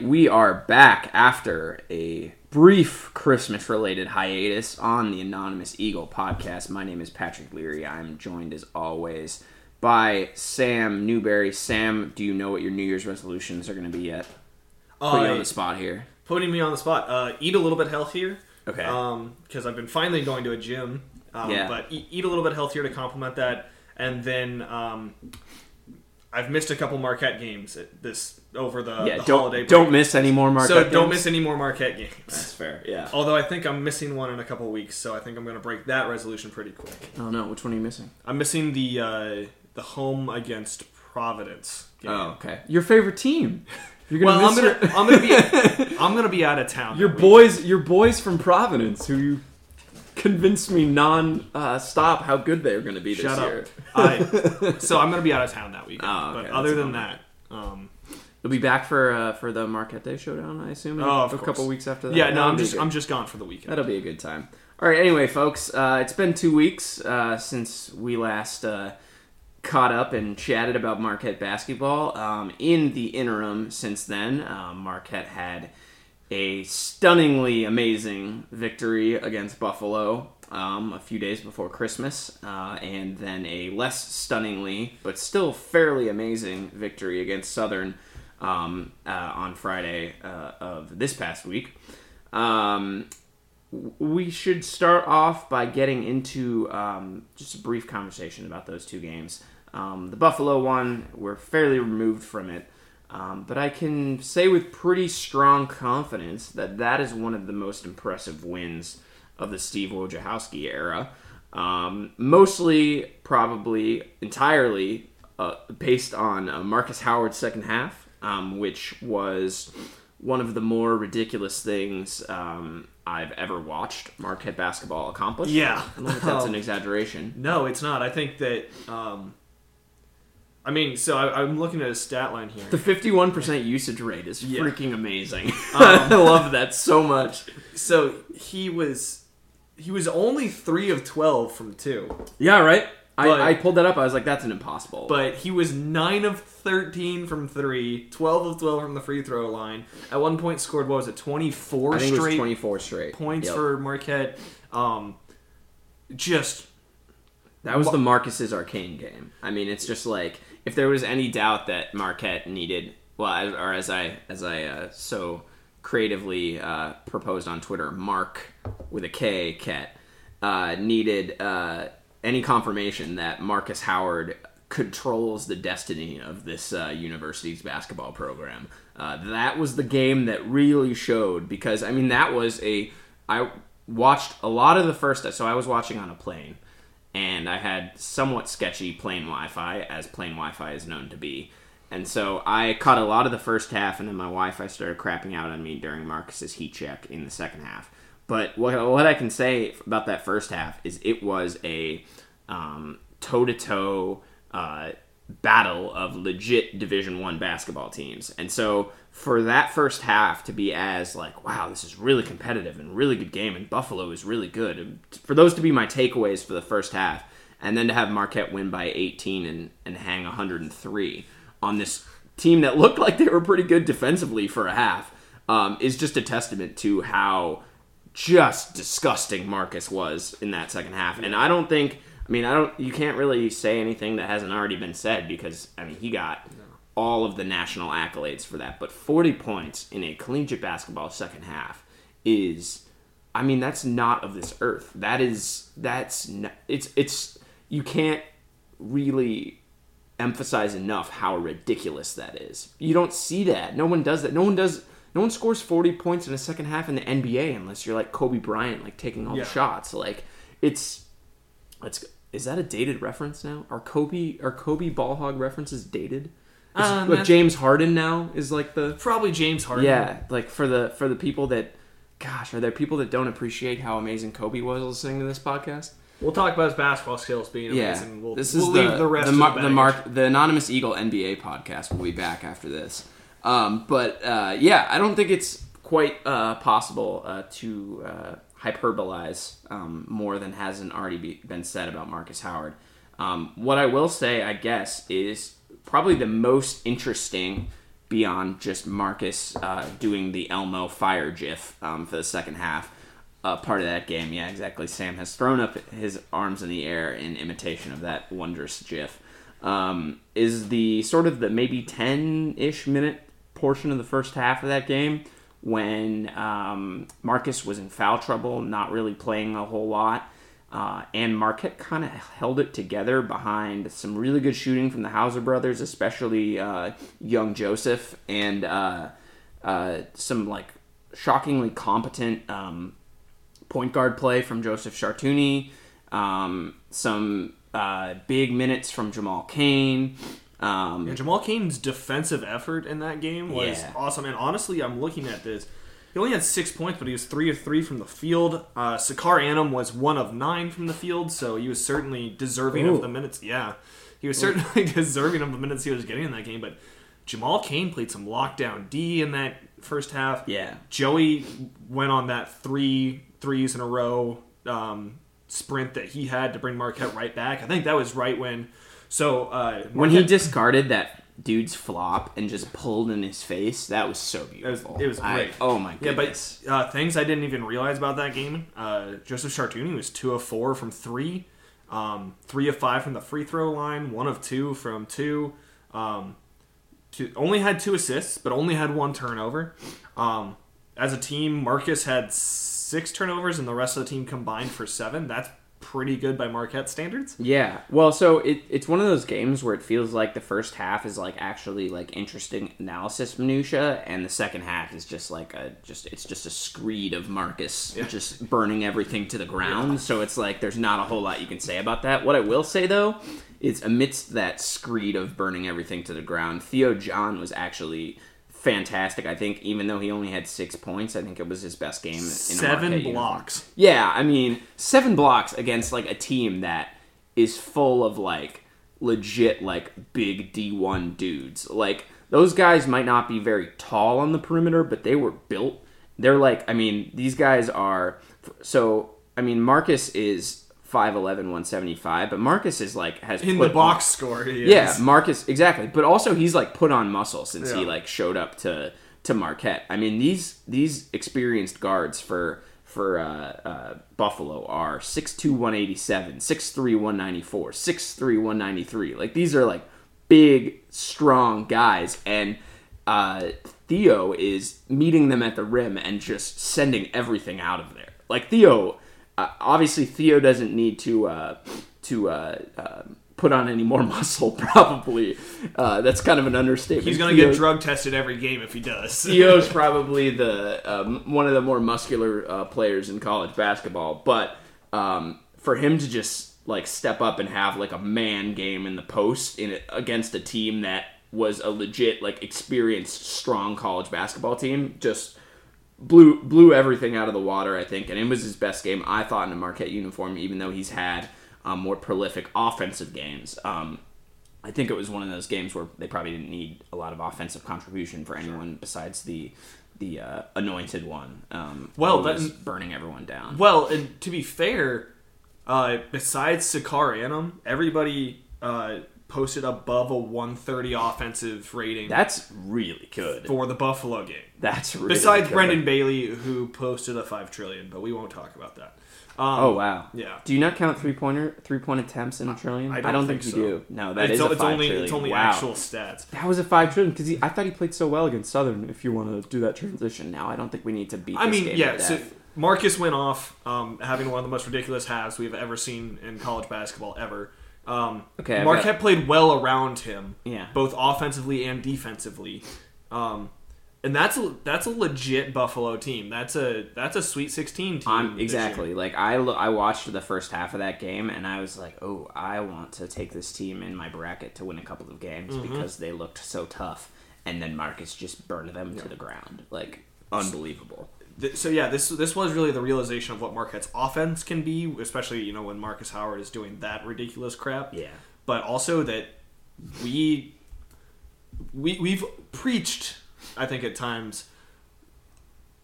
We are back after a brief Christmas related hiatus on the Anonymous Eagle podcast. My name is Patrick Leary. I'm joined as always by Sam Newberry. Sam, do you know what your New Year's resolutions are going to be yet? Put you on Uh, the spot here. putting me on the spot. Uh, eat a little bit healthier. Okay. Um, because I've been finally going to a gym. Um, Yeah. But eat, eat a little bit healthier to complement that, and then um, I've missed a couple Marquette games at this over the, yeah, the don't holiday break. don't miss any more Marquette So don't miss any more Marquette games. That's fair. Yeah. Although I think I'm missing one in a couple weeks, so I think I'm going to break that resolution pretty quick. Oh no, which one are you missing? I'm missing the uh, the home against Providence game. Oh, okay. Your favorite team. You're gonna Well, I'm miss gonna your, I'm gonna be I'm gonna be out of town. your boys. Your boys from Providence, who you convinced me non-stop how good they're going to be this Shut year. up. I, so I'm gonna be out of town that week. Oh, okay, but other that's a than that, um, You'll be back for uh, for the Marquette Day showdown, I assume. Oh, of a course. couple weeks after that. yeah, no, That'll I'm just good. I'm just gone for the weekend. That'll be a good time. All right. Anyway, folks, uh, it's been two weeks uh, since we last uh, caught up and chatted about Marquette basketball. Um, in the interim, since then, um, Marquette had a stunningly amazing victory against Buffalo um, a few days before Christmas, uh, and then a less stunningly but still fairly amazing victory against Southern um, uh, on Friday uh, of this past week. Um, we should start off by getting into um, just a brief conversation about those two games. Um, the Buffalo one, we're fairly removed from it, um, but I can say with pretty strong confidence that that is one of the most impressive wins of the Steve Wojciechowski era. Um, mostly, probably entirely uh, based on uh, Markus Howard's second half, um, which was one of the more ridiculous things um, I've ever watched Marquette basketball accomplish. Yeah. I don't think that's an Um, exaggeration. No, it's not. I think that. Um, I mean, so I, I'm looking at a stat line here. The 51% usage rate is Yeah. freaking amazing. Um, I love that so much. So he was he was only three of twelve from two, Yeah, right? But- I, I pulled that up. I was like, that's an impossible. but he was nine of thirteen from three, 12 of twelve from the free throw line. At one point, scored what was it, twenty four I think it was straight 24 straight. points Yep. for Marquette. Um, just That was the Markus's arcane game. I mean, it's just like if there was any doubt that Marquette needed, well, or as I as I uh, so creatively uh, proposed on Twitter, Mark with a K, Ket, uh, needed uh, any confirmation that Markus Howard controls the destiny of this uh, university's basketball program. Uh, that was the game that really showed because I mean that was a I watched a lot of the first so I was watching on a plane and I had somewhat sketchy plane Wi-Fi, as plane Wi-Fi is known to be. And so I caught a lot of the first half, and then my Wi-Fi started crapping out on me during Markus's heat check in the second half. But what, what I can say about that first half is it was a um, toe-to-toe uh, battle of legit Division One basketball teams. And so for that first half to be as like, wow, this is really competitive and really good game, and Buffalo is really good. For those to be my takeaways for the first half, and then to have Marquette win by 18 and, and hang 103 on this team that looked like they were pretty good defensively for a half um, is just a testament to how just disgusting Markus was in that second half. And I don't think, I mean, I don't, you can't really say anything that hasn't already been said because, I mean, he got all of the national accolades for that. But 40 points in a collegiate basketball second half is, I mean, that's not of this earth. That is, that's, not, it's, it's, you can't really emphasize enough how ridiculous that is. You don't see that. No one does that. No one does. No one scores 40 points in a second half in the NBA unless you're like Kobe Bryant, like taking all Yeah. the shots. Like it's, it's. Is that a dated reference now? Are Kobe are Kobe ball hog references dated? Um, Look, that's- James Harden now is like the Probably James Harden. yeah, like for the for the people that, gosh, are there people that don't appreciate how amazing Kobe was listening to this podcast? We'll talk about his basketball skills being Yeah, amazing. We'll, this we'll is leave the the rest the, of mar- the, the mark the anonymous Eagle NBA podcast will be back after this. Um, but uh, yeah, I don't think it's quite uh, possible uh, to uh, hyperbolize um, more than hasn't already be, been said about Markus Howard. Um, what I will say, I guess, is probably the most interesting beyond just Markus uh, doing the Elmo fire gif um, for the second half. Uh, part of that game, yeah, exactly. Sam has thrown up his arms in the air in imitation of that wondrous gif. Um, is the sort of the maybe ten ish minute portion of the first half of that game when um, Markus was in foul trouble, not really playing a whole lot. Uh, and Marquette kind of held it together behind some really good shooting from the Hauser brothers, especially uh, young Joseph, and uh, uh, some like shockingly competent um, point guard play from Joseph Chartouni, um, some uh, big minutes from Jamal Cain. Um, And Jamal Cain's defensive effort in that game was Yeah. awesome. And honestly, I'm looking at this. He only had six points, but he was three of three from the field. Uh, Sacar Anim was one of nine from the field, so he was certainly deserving Ooh. of the minutes. Yeah, he was certainly deserving of the minutes he was getting in that game. But Jamal Cain played some lockdown D in that first half. Yeah. Joey went on that three threes in a row um, sprint that he had to bring Marquette right back. I think that was right when. So uh, when he discarded that dude's flop and just pulled in his face, that was so beautiful. it was I- great. oh my god. Yeah, but uh, things I didn't even realize about that game. Uh, Joseph Chartouni was two of four from three, um, three of five from the free throw line, one of two from two. Um, two only had two assists, but only had one turnover. Um, as a team, Markus had six turnovers, and the rest of the team combined for seven. That's pretty good by Marquette standards. Yeah. Well, so it, it's one of those games where it feels like the first half is like actually like interesting analysis minutia, and the second half is just like a just it's just a screed of Markus just burning everything to the ground. So it's like there's not a whole lot you can say about that. What I will say though is amidst that screed of burning everything to the ground, Theo John was actually fantastic. I think even though he only had six points, I think it was his best game. In Seven Marquette uniform. blocks. Yeah, I mean, seven blocks against like a team that is full of like legit like big D1 dudes. Like those guys might not be very tall on the perimeter, but they were built. They're like, I mean, these guys are so I mean, Markus is 5'11 175, but Markus is like has In put the box score, he yeah. Markus exactly. But also he's like put on muscle since he like showed up to to Marquette. I mean these these experienced guards for for uh, uh, Buffalo are 6'2", 187, 6'3", 194, 6'3", 193. Like these are like big, strong guys, and uh, Theo is meeting them at the rim and just sending everything out of there. Like Theo, obviously Theo doesn't need to uh, to uh, uh, put on any more muscle. Probably uh, that's kind of an understatement. He's going to get drug tested every game if he does. Theo's probably the um, one of the more muscular uh, players in college basketball, but um, for him to just like step up and have like a man game in the post in it against a team that was a legit like experienced strong college basketball team just blew blew everything out of the water I think and it was his best game I thought in a Marquette uniform even though he's had um, more prolific offensive games um, I think it was one of those games where they probably didn't need a lot of offensive contribution for anyone besides the the uh, anointed one. Um, Well, that- burning everyone down. Well, and to be fair, uh, besides Sacar Anim, everybody uh, posted above a 130 offensive rating That's really good. for the Buffalo game. That's really good. Besides good. Brendan Bailey, who posted a five trillion, but we won't talk about that. Um, Oh wow. Yeah. Do you not count three pointer three point attempts in a trillion? I don't, think, you so. do. No, that it's, is a it's only trillion. it's only wow. actual stats. That was a five trillion because I thought he played so well against Southern. If you want to do that transition now, I don't think we need to beat. I mean, yeah. So. Markus went off, um, having one of the most ridiculous halves we've ever seen in college basketball ever. Um, Okay, Marquette played well around him, Yeah. both offensively and defensively. Um, and that's a, that's a legit Buffalo team. That's a that's a Sweet 16 team. Exactly. Like I, lo- I watched the first half of that game, and I was like, "Oh, I want to take this team in my bracket to win a couple of games Mm-hmm. because they looked so tough." And then Markus just burned them to the ground, like unbelievable. Th- So yeah, this this was really the realization of what Marquette's offense can be, especially you know when Markus Howard is doing that ridiculous crap. Yeah. But also that we we we've preached, I think at times,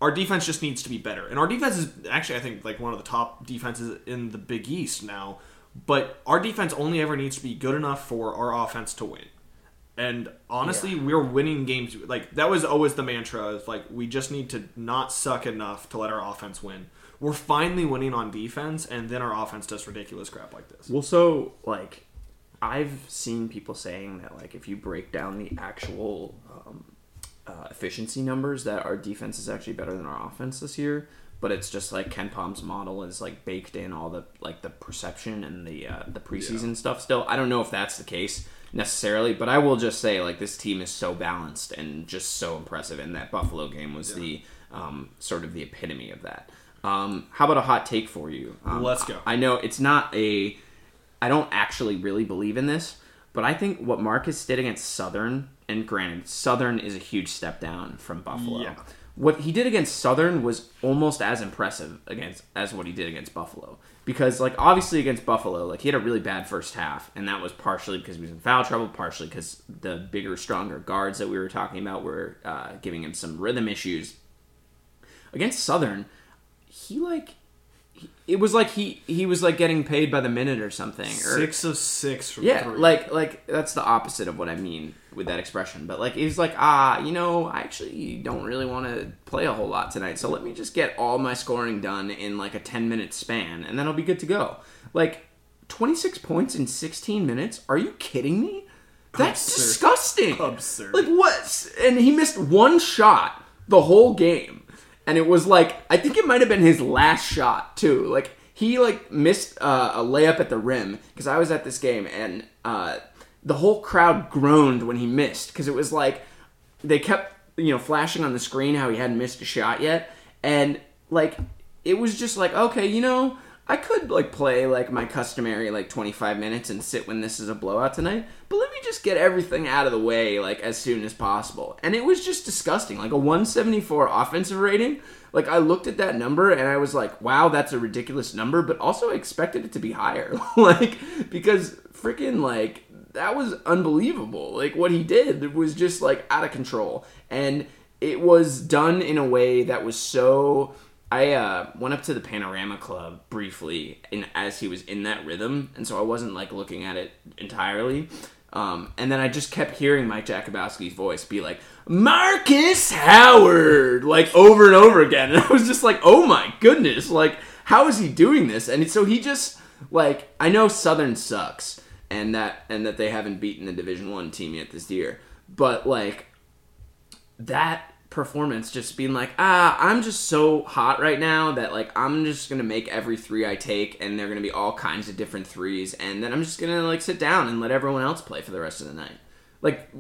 our defense just needs to be better, and our defense is actually I think like one of the top defenses in the Big East now. But our defense only ever needs to be good enough for our offense to win. And honestly, we're winning games. Like that was always the mantra. Is like we just need to not suck enough to let our offense win. We're finally winning on defense, and then our offense does ridiculous crap like this. Well, so like, I've seen people saying that like if you break down the actual um, uh, efficiency numbers, that our defense is actually better than our offense this year. But it's just like KenPom's model is like baked in all the like the perception and the uh, the preseason stuff. Still, I don't know if that's the case necessarily, but I will just say like this team is so balanced and just so impressive, and that Buffalo game was the um, sort of the epitome of that. Um, how about a hot take for you? Um, Let's go. I know it's not a. I don't actually really believe in this, but I think what Markus did against Southern, and granted, Southern is a huge step down from Buffalo. Yeah. What he did against Southern was almost as impressive against as what he did against Buffalo. Because like obviously against Buffalo, like he had a really bad first half, and that was partially because he was in foul trouble, partially because the bigger, stronger guards that we were talking about were uh, giving him some rhythm issues. Against Southern, he like it was like he he was like getting paid by the minute or something. Or, Six of six from yeah, three. like like that's the opposite of what I mean with that expression. But like he's like, ah, you know, I actually don't really want to play a whole lot tonight, so let me just get all my scoring done in like a ten minute span, and then I'll be good to go. Like twenty six points in sixteen minutes? Are you kidding me? That's Absurd. disgusting. Absurd. Like what? And he missed one shot the whole game, and it was like I think it might have been his last shot too. Like he like missed uh, a layup at the rim because I was at this game and uh, the whole crowd groaned when he missed because it was like they kept you know flashing on the screen how he hadn't missed a shot yet and like it was just like okay you know I could like play like my customary like 25 minutes and sit when this is a blowout tonight, but let me just get everything out of the way like as soon as possible. And it was just disgusting. Like a 174 offensive rating. Like I looked at that number and I was like, "Wow, that's a ridiculous number," but also I expected it to be higher. like because freaking like that was unbelievable. Like what he did was just like out of control. And it was done in a way that was so I uh, went up to the Panorama Club briefly, and as he was in that rhythm, and so I wasn't like looking at it entirely. Um, and then I just kept hearing Mike Jakubowski's voice be like, "Markus Howard," like over and over again, and I was just like, "Oh my goodness!" Like, how is he doing this? And so he just like I know Southern sucks, and that and that they haven't beaten a Division One team yet this year, but like that performance just being like ah i'm just so hot right now that like i'm just gonna make every three i take and they're gonna be all kinds of different threes and then i'm just gonna like sit down and let everyone else play for the rest of the night like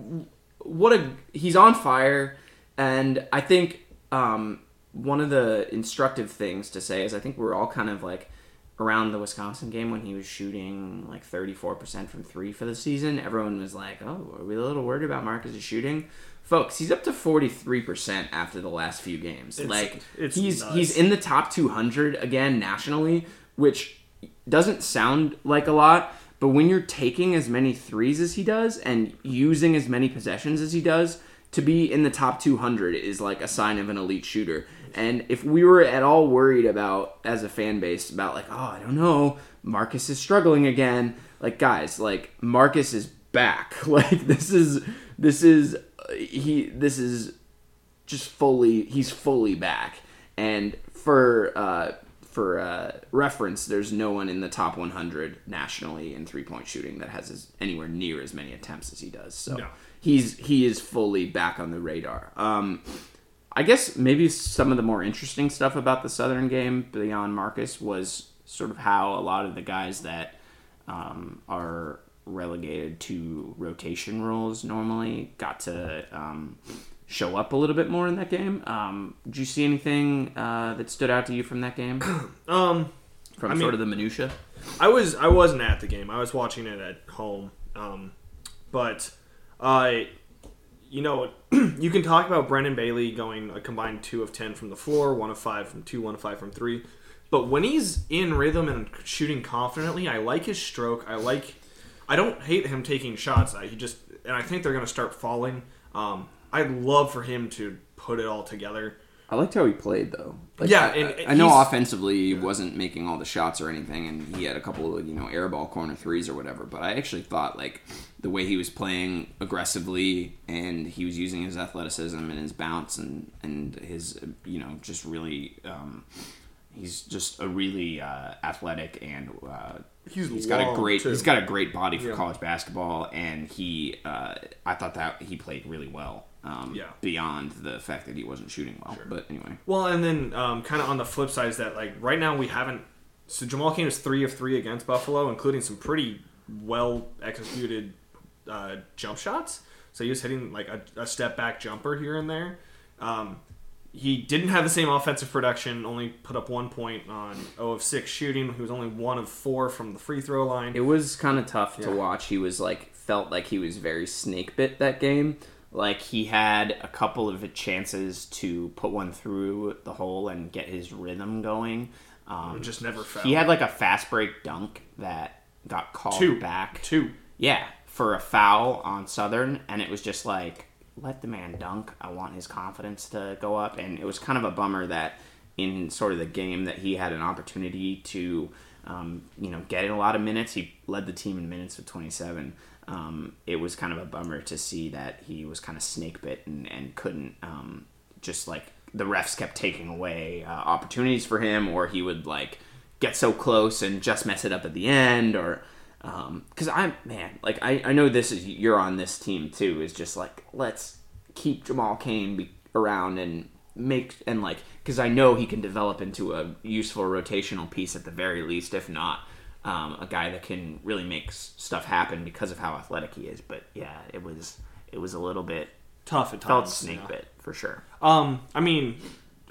what a he's on fire and i think um one of the instructive things to say is i think we're all kind of like around the Wisconsin game when he was shooting like 34% from three for the season, everyone was like, oh, are we a little worried about Markus' shooting? Folks, he's up to 43% after the last few games. It's- like it's he's nuts. he's in the top 200 again nationally, which doesn't sound like a lot, but when you're taking as many threes as he does and using as many possessions as he does, to be in the top 200 is like a sign of an elite shooter. And if we were at all worried about, as a fan base, about like, oh, I don't know, Markus is struggling again. Like, guys, like Markus is back. Like, this is this is he this is just fully he's fully back. And for uh, for uh, reference, there's no one in the top 100 nationally in three point shooting that has as, anywhere near as many attempts as he does. So No. he's he is fully back on the radar. Um, I guess maybe some of the more interesting stuff about the Southern game beyond Markus was sort of how a lot of the guys that um, are relegated to rotation roles normally got to um, show up a little bit more in that game. Um, did you see anything uh, that stood out to you from that game? Um, From I mean- sort of the minutia. I was I wasn't at the game. I was watching it at home. Um, but I, you know, you can talk about Brendan Bailey going a combined two of ten from the floor, one of five from two, one of five from three. But when he's in rhythm and shooting confidently, I like his stroke. I like. I don't hate him taking shots. I, he just and I think they're going to start falling. Um, I'd love for him to put it all together. I liked how he played though. Like, Yeah, I, and I know offensively he wasn't making all the shots or anything, and he had a couple of you know airball corner threes or whatever. But I actually thought like the way he was playing aggressively, and he was using his athleticism and his bounce and and his you know just really. Um, He's just a really uh, athletic and uh, He's got a great too. he's got a great body for Yeah. college basketball, and he uh, I thought that he played really well. Um, Yeah. Beyond the fact that he wasn't shooting well, but anyway. Well, and then um, kind of on the flip side is that like right now we haven't. So Jamal Cain is three of three against Buffalo, including some pretty well executed uh, jump shots. So he was hitting like a, a step back jumper here and there. Um, he didn't have the same offensive production. Only put up one point on 0 of six shooting. He was only one of four from the free throw line. It was kind of tough to watch. He was like felt like he was very snake bit that game. Like he had a couple of chances to put one through the hole and get his rhythm going. Um, just never fell. he had like a fast break dunk that got called two back. Two. Yeah, for a foul on Southern, and it was just like, let the man dunk. I want his confidence to go up, and it was kind of a bummer that in sort of the game that he had an opportunity to, um, you know, get in a lot of minutes. He led the team in minutes with 27. Um, it was kind of a bummer to see that he was kind of snake bit and, and couldn't um, just like the refs kept taking away uh, opportunities for him, or he would like get so close and just mess it up at the end, or because I'm man, like I, I know this is you're on this team too. Is just like let's keep Jamal Cain be, around and make and like because I know he can develop into a useful rotational piece at the very least, if not um, a guy that can really make s- stuff happen because of how athletic he is. But yeah, it was it was a little bit Tough at times. felt snake yeah. bit for sure. Um, I mean,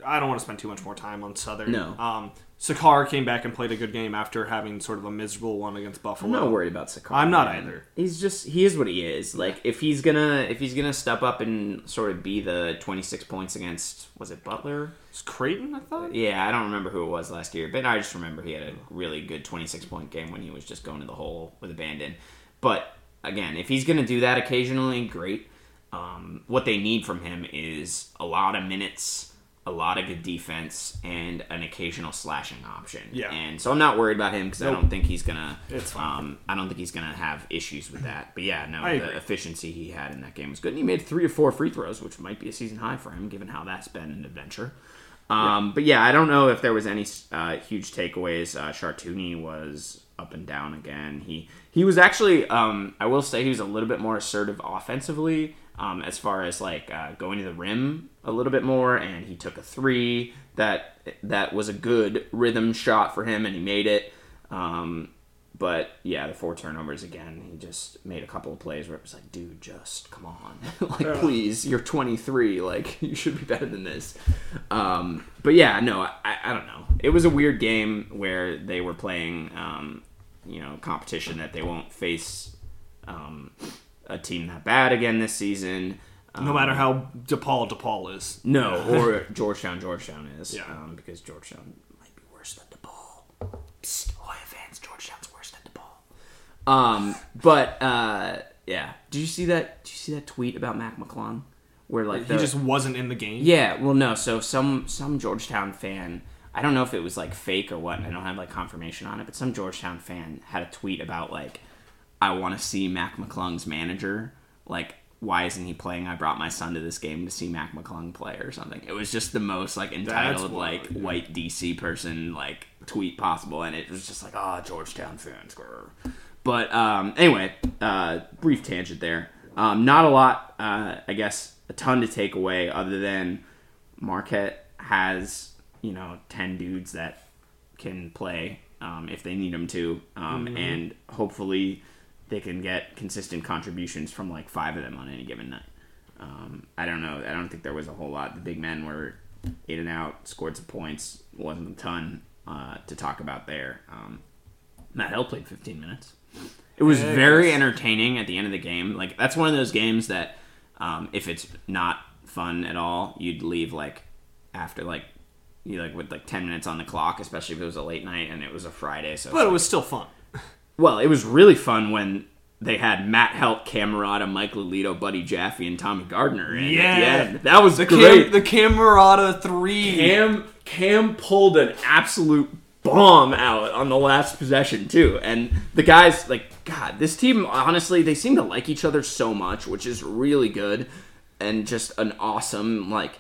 I don't want to spend too much more time on Southern. No. Um, Sacar came back and played a good game after having sort of a miserable one against Buffalo. I'm not worried about Sacar. I'm not man. either. He's just he is what he is. Like if he's gonna if he's gonna step up and sort of be the 26 points against was it Butler? It's Creighton, I thought. Yeah, I don't remember who it was last year, but I just remember he had a really good 26 point game when he was just going to the hole with abandon. But again, if he's gonna do that occasionally, great. Um, what they need from him is a lot of minutes, a lot of good defense, and an occasional slashing option. Yeah. And so I'm not worried about him because I don't think he's gonna. It's fine. Um, I don't think he's gonna have issues with that. But yeah, no, I the agree. efficiency he had in that game was good. And he made three or four free throws, which might be a season high for him, given how that's been an adventure. Um, But yeah, I don't know if there was any uh, huge takeaways. Uh, Chartouni was up and down again. He he was actually, um, I will say, he was a little bit more assertive offensively um, as far as like uh, going to the rim a little bit more, and he took a three that that was a good rhythm shot for him, and he made it. Um, but yeah, the four turnovers again. He just made a couple of plays where it was like, dude, just come on, like please, you're 23, like you should be better than this. Um, but yeah, no, I, I don't know. It was a weird game where they were playing, um, you know, competition that they won't face um, a team that bad again this season. Um, No matter how DePaul DePaul is. no, or Georgetown, Georgetown is. Yeah. Um, because Georgetown might be worse than DePaul. Psst, Ohio fans, Georgetown's worse than DePaul. Um, but uh, yeah. Did you see that? Did you see that tweet about Mac McClung? Where like He the- just wasn't in the game. yeah, well, no. So some some Georgetown fan, I don't know if it was like fake or what. I don't have like confirmation on it, but some Georgetown fan had a tweet about like, I want to see Mac McClung's manager. Like, why isn't he playing? I brought my son to this game to see Mac McClung play or something. It was just the most like entitled like yeah. white DC person like tweet possible, and it was just like, ah, Georgetown fans. grr." But um, anyway, uh, brief tangent there. Um, not a lot, uh, I guess, a ton to take away other than Marquette has you know ten dudes that can play um, if they need them to, um, and hopefully they can get consistent contributions from like five of them on any given night. Um, I don't know. I don't think there was a whole lot. The big men were in and out, scored some points. wasn't a ton uh, to talk about there. Um, Matt Heldt played 15 minutes. It was very entertaining at the end of the game. Like that's one of those games that um, if it's not fun at all, you'd leave like after like you like with like 10 minutes on the clock, especially if it was a late night and it was a Friday. So But it like- was still fun. Well, it was really fun when they had Matt Heldt, Camerata, Mike Lolito, Buddy Jaffe, and Tommy Gardner in Yeah. That was The great. Cam, the Cam Marotta three. Cam Cam pulled an absolute bomb out on the last possession too, and the guys like God. This team honestly, they seem to like each other so much, which is really good, and just an awesome like.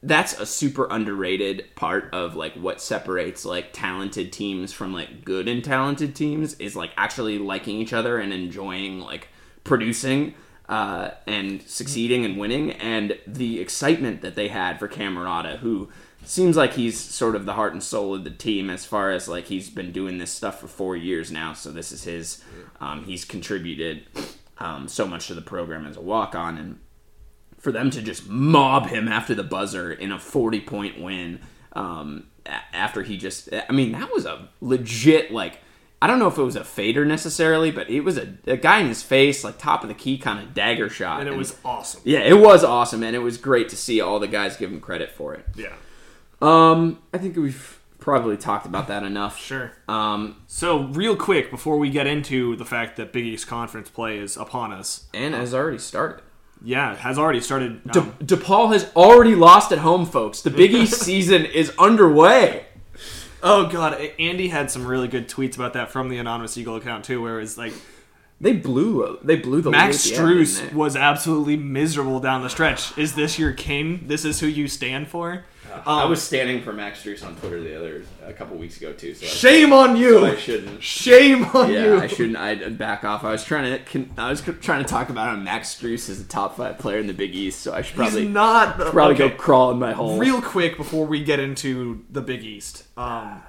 Th- That's a super underrated part of like what separates like talented teams from like good and talented teams is like actually liking each other and enjoying like producing uh, and succeeding and winning, and the excitement that they had for Cam Marotta, who seems like he's sort of the heart and soul of the team as far as like he's been doing this stuff for four years now, so this is his. Um, he's contributed um, so much to the program as a walk on, and for them to just mob him after the buzzer in a 40 point win um, after he just i mean that was a legit like i don't know if it was a fader necessarily but it was a, a guy in his face like top of the key kind of dagger shot and it was awesome. yeah it was awesome and it was great to see all the guys give him credit for it Yeah. um i think we've probably talked about that enough Sure. um So, real quick, before we get into the fact that Big East Conference play is upon us, and has already started yeah, has already started. De- Um, DePaul has already lost at home, folks. The Big East season is underway. oh god, Andy had some really good tweets about that from the anonymous Eagle account too, where it's like They blew. They blew the Max lead at the end, Strus was absolutely miserable down the stretch. Is this your king? This is who you stand for? I Um, was standing for Max Strus on Twitter the other a couple weeks ago too. So I, Shame on you! so I shouldn't. Shame on Yeah, you! Yeah, I shouldn't. I'd back off. I was trying to. I was trying to talk about how Max Strus is a top five player in the Big East. So I should probably He's not probably okay. go crawl in my hole. Real quick before we get into the Big East. Um,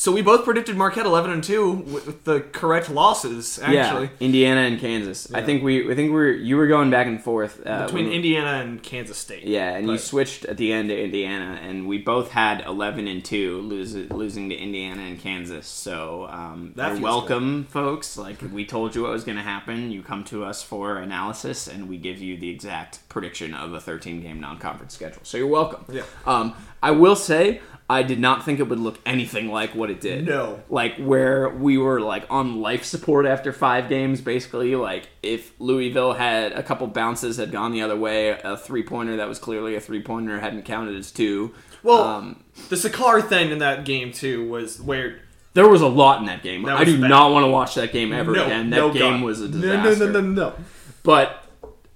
so we both predicted Marquette 11 and 2 with the correct losses actually. yeah, Indiana and Kansas. I think we. I think we're. You were going back and forth uh, Between Indiana and Kansas State. Yeah, and you switched at the end to Indiana, and we both had eleven and two, lose, losing to Indiana and Kansas. So um, That you're feels welcome, folks. Like we told you what was going to happen. You come to us for analysis, and we give you the exact prediction of a 13 game non conference schedule. So you're welcome. Yeah. Um, I will say. I did not think it would look anything like what it did. No. Like where we were like on life support after five games, basically. Like if Louisville had a couple bounces had gone the other way, a three pointer that was clearly a three pointer hadn't counted as two. Well, um, the Sacar thing in that game too was where there was a lot in that game. That I do bad. not want to watch that game ever no, again. That no, game God. was a No, disaster. No, no, no, no, But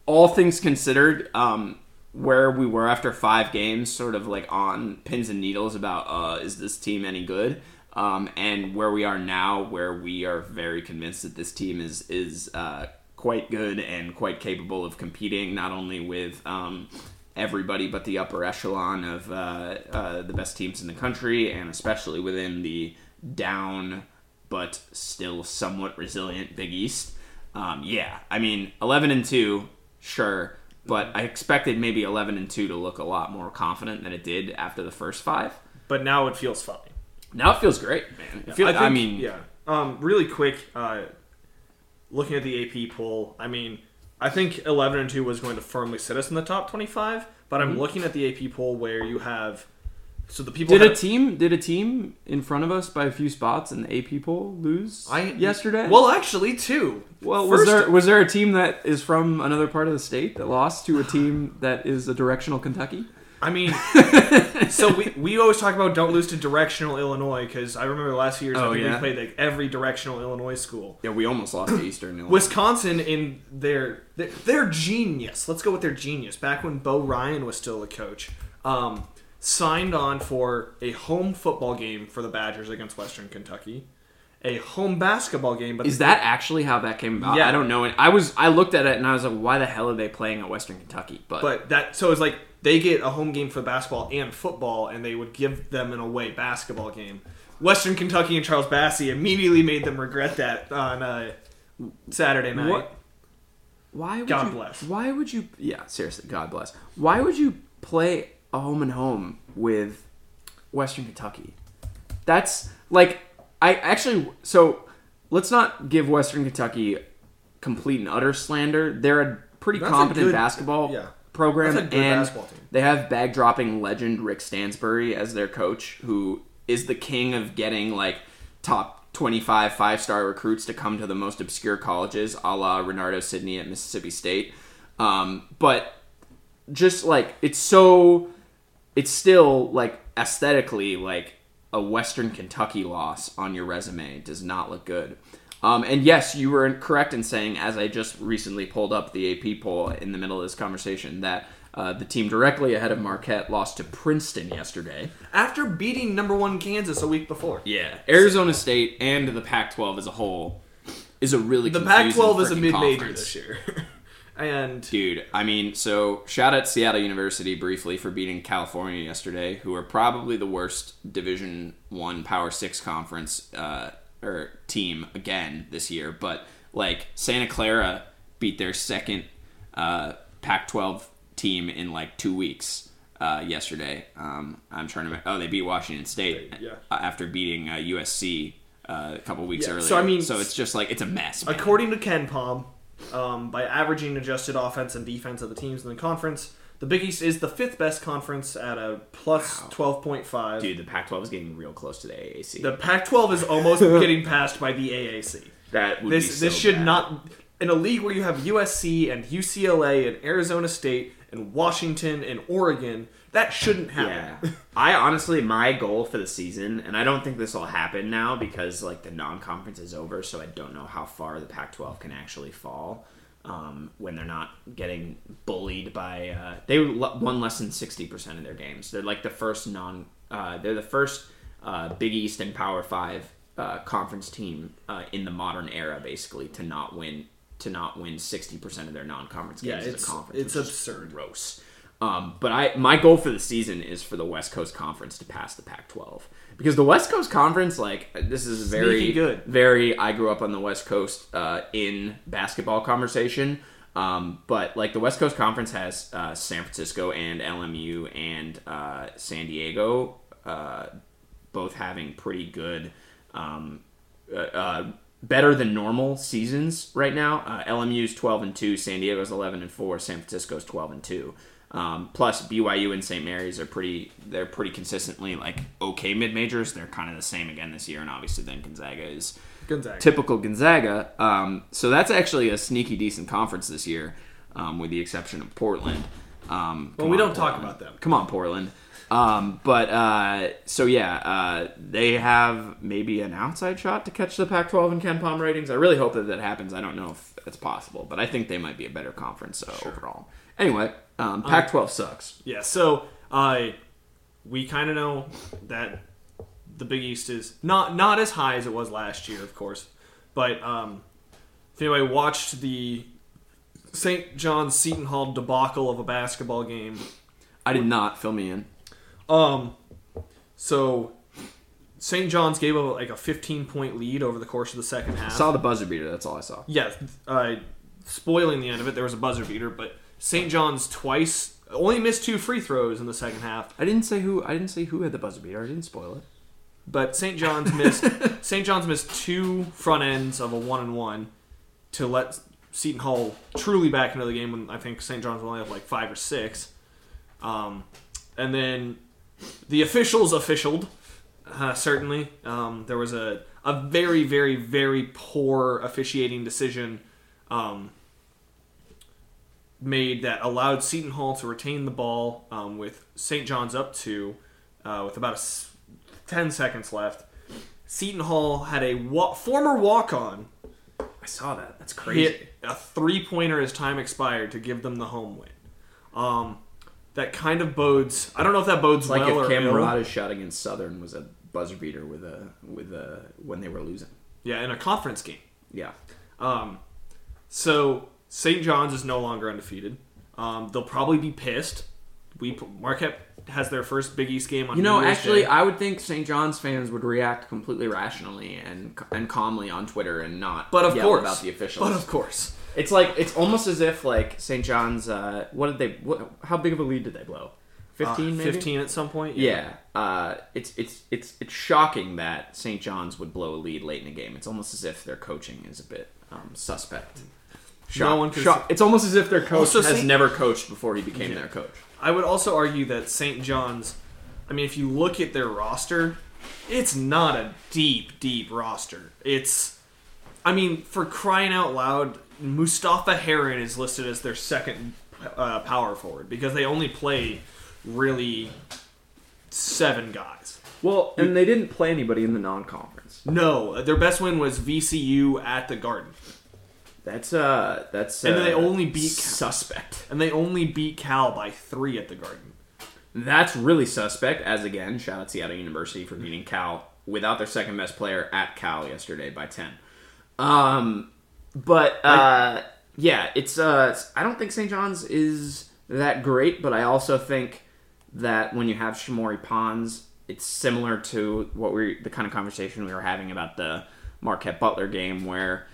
all things considered, um, where we were after five games, sort of like on pins and needles about uh, is this team any good, um, and where we are now, where we are very convinced that this team is is uh, quite good and quite capable of competing not only with um, everybody but the upper echelon of uh, uh, the best teams in the country, and especially within the down but still somewhat resilient Big East. Um, yeah, I mean, eleven and two, sure, but I expected maybe eleven and two to look a lot more confident than it did after the first five. But now it feels fine. Now it feels great, man. It feel- I, think- mean, yeah. Um, really quick, uh, looking at the AP poll, I mean, I think 11 and 2 was going to firmly sit us in the top 25, but Mm-hmm. I'm looking at the AP poll where you have. So the people. Did a team did a team in front of us by a few spots and the AP poll lose I, yesterday? Well, actually, two. well, was there was there a team that is from another part of the state that lost to a team that is a directional Kentucky? I mean, so we, we always talk about don't lose to directional Illinois because I remember the last few years Oh, yeah? we played like every directional Illinois school. Yeah, we almost lost to Eastern Illinois. Wisconsin in their their, their genius. Let's go with their genius. Back when Bo Ryan was still a coach, um, signed on for a home football game for the Badgers against Western Kentucky, a home basketball game. But Is that actually how that came about? Yeah. I don't know. I was I looked at it and I was like, why the hell are they playing at Western Kentucky? But, but that so it's like they get a home game for basketball and football, and they would give them an away basketball game. Western Kentucky and Charles Bassey immediately made them regret that on uh, Saturday night. what why would God you, bless. Why would you? Yeah, seriously, God bless. Why would you play a home and home with Western Kentucky? That's like I actually. So let's not give Western Kentucky complete and utter slander. They're a pretty That's a competent good- basketball yeah. program, a and basketball they have bag dropping legend Rick Stansbury as their coach, who is the king of getting like top 25 five star recruits to come to the most obscure colleges, a la Renardo Sidney at Mississippi State. Um, but just like it's so, it's still like aesthetically like a Western Kentucky loss on your resume does not look good. Um, and yes, you were correct in saying, as I just recently pulled up the AP poll in the middle of this conversation, that uh, the team directly ahead of Marquette lost to Princeton yesterday. After beating number one Kansas a week before. Yeah, Arizona State and the Pac-12 as a whole is a really The Pac-12 is a mid-major this year, and Dude, I mean, so shout out Seattle University briefly for beating California yesterday, who are probably the worst Division One Power Six conference uh, or team again this year. But like Santa Clara beat their second uh, Pac-12 team in like two weeks uh, yesterday. Um, I'm trying to. Oh, they beat Washington State Yeah. uh, after beating uh, USC. Uh, a couple weeks Yeah, earlier. so I mean- so it's just like it's a mess. man. according to KenPom, um, by averaging adjusted offense and defense of the teams in the conference, the Big East is the fifth best conference at a plus twelve point five. Dude, the Pac-12 is getting real close to the AAC. The Pac-12 is almost getting passed by the AAC. that would This be so this should bad. not in a league where you have USC and UCLA and Arizona State and Washington and Oregon. That shouldn't happen. Yeah, I honestly, my goal for the season, and I don't think this will happen now because like the non-conference is over, so I don't know how far the Pac-12 can actually fall um, when they're not getting bullied by. Uh, they won less than sixty percent of their games. They're like the first non. Uh, they're the first uh, Big East and Power Five uh, conference team uh, in the modern era, basically, to not win to not win sixty percent of their non-conference games Yeah, as a conference. it's absurd. gross. Um, but I my goal for the season is for the West Coast Conference to pass the Pac-12 because the West Coast Conference, like this is very Sneaky good. very. I grew up on the West Coast uh, in basketball conversation, um, but like the West Coast Conference has uh, San Francisco and LMU and uh, San Diego, uh, both having pretty good. Um, uh, uh, better than normal seasons right now. Uh, LMU's 12 and 2, San Diego's 11 and 4, San Francisco's 12 and 2. Um, plus BYU and St. Mary's are pretty they're pretty consistently like okay mid majors. They're kind of the same again this year and obviously then Gonzaga is Gonzaga. typical Gonzaga. Um, so that's actually a sneaky decent conference this year, um, with the exception of Portland. Um, Well, we don't talk about them. Come on, Portland. Um, but uh, so yeah, uh, they have maybe an outside shot to catch the Pac-12 and KenPom ratings. I really hope that that happens. I don't know if it's possible, but I think they might be a better conference uh, overall. Anyway, um, Pac-12 sucks. Yeah, so uh, we kind of know that the Big East is not not as high as it was last year, of course. But um, if anybody watched the St. John's Seton Hall debacle of a basketball game, I did not fill me in. Um, so St. John's gave up like a 15 point lead over the course of the second half. Saw the buzzer beater. That's all I saw. yeah, uh, spoiling the end of it, there was a buzzer beater, but St. John's twice only missed two free throws in the second half. I didn't say who. I didn't say who had the buzzer beater. I didn't spoil it. But St. John's missed St. John's missed two front ends of a one and one to let Seton Hall truly back into the game when I think St. John's only have like five or six. Um, and then the officials officialed. Uh, certainly, um, there was a a very very very poor officiating decision um, made that allowed Seton Hall to retain the ball um, with St. John's up two uh, with about a s- 10 seconds left. Seton Hall had a wa- former walk on I saw that. That's hit a three pointer as time expired to give them the home win. Um, that kind of bodes. I don't know if that bodes like well if Cam shot against Southern was a buzzer beater with a with a when they were losing. Yeah, in a conference game. Yeah. Um, so St. John's is no longer undefeated. Um, they'll probably be pissed. We Marquette has their first Big East game on You know, New actually, Day. I would think St. John's fans would react completely rationally and and calmly on Twitter and not but of course about the officials. But of course, It's like it's almost as if like St. John's. Uh, what did they? What, how big of a lead did they blow? Fifteen, Uh, maybe. 15 at some point. Yeah, uh, it's it's it's it's shocking that St. John's would blow a lead late in the game. It's almost as if their coaching is a bit um, suspect. Shock, No one shock. It's almost as if their coach Also, has Saint- never coached before he became their coach. I would also argue that St. John's, I mean, if you look at their roster, it's not a deep, deep roster. It's, I mean, for crying out loud, Mustapha Heron is listed as their second uh, power forward because they only play really seven guys. Well, and they didn't play anybody in the non-conference. No, their best win was VCU at the Garden, That's uh, that's And uh, they only beat- suspect. and they only beat Cal by three at the Garden. That's really suspect. As again, shout out Seattle University for beating Cal without their second best player at Cal yesterday by ten. Um, but uh, yeah, it's uh, it's- I don't think St. John's is that great, but I also think that when you have Shamorie Ponds, it's similar to what we the kind of conversation we were having about the Marquette Butler game where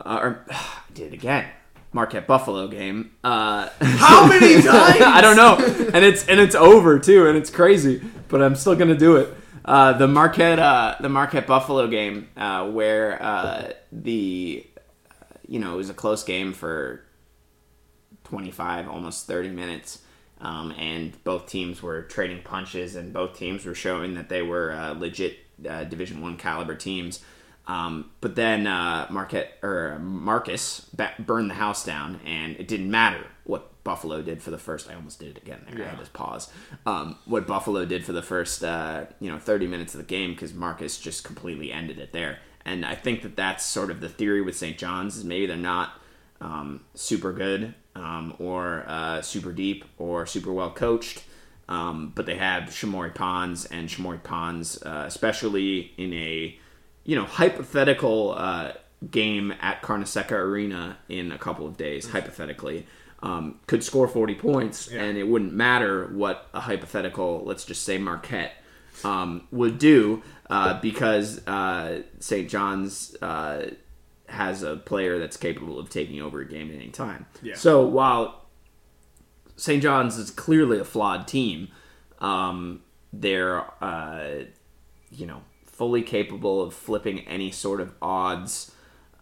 uh, or I did it again. Marquette Buffalo game. Uh, How many times? I don't know, and it's and it's over too, and it's crazy, but I'm still gonna do it. Uh, the Marquette, uh, the Marquette Buffalo game, uh, where uh, the, you know, it was a close game for 25, almost 30 minutes, um, and both teams were trading punches, and both teams were showing that they were uh, legit uh, Division One caliber teams. Um, but then uh, Marquette or Marcus ba- burned the house down, and it didn't matter what Buffalo did for the first. I almost did it again there. I had to pause. Um, what Buffalo did for the first, uh, you know, thirty minutes of the game because Marcus just completely ended it there. And I think that that's sort of the theory with St. John's is maybe they're not um, super good um, or uh, super deep or super well coached. Um, but they have Shamorie Ponds and Shamorie Ponds, uh, especially in a you know hypothetical uh, game at Carnesecca Arena in a couple of days, hypothetically, um, could score 40 points, and it wouldn't matter what a hypothetical, let's just say Marquette, um, would do uh, because uh, St. John's uh, has a player that's capable of taking over a game at any time. Yeah. So while St. John's is clearly a flawed team. Um, they're, uh, you know, fully capable of flipping any sort of odds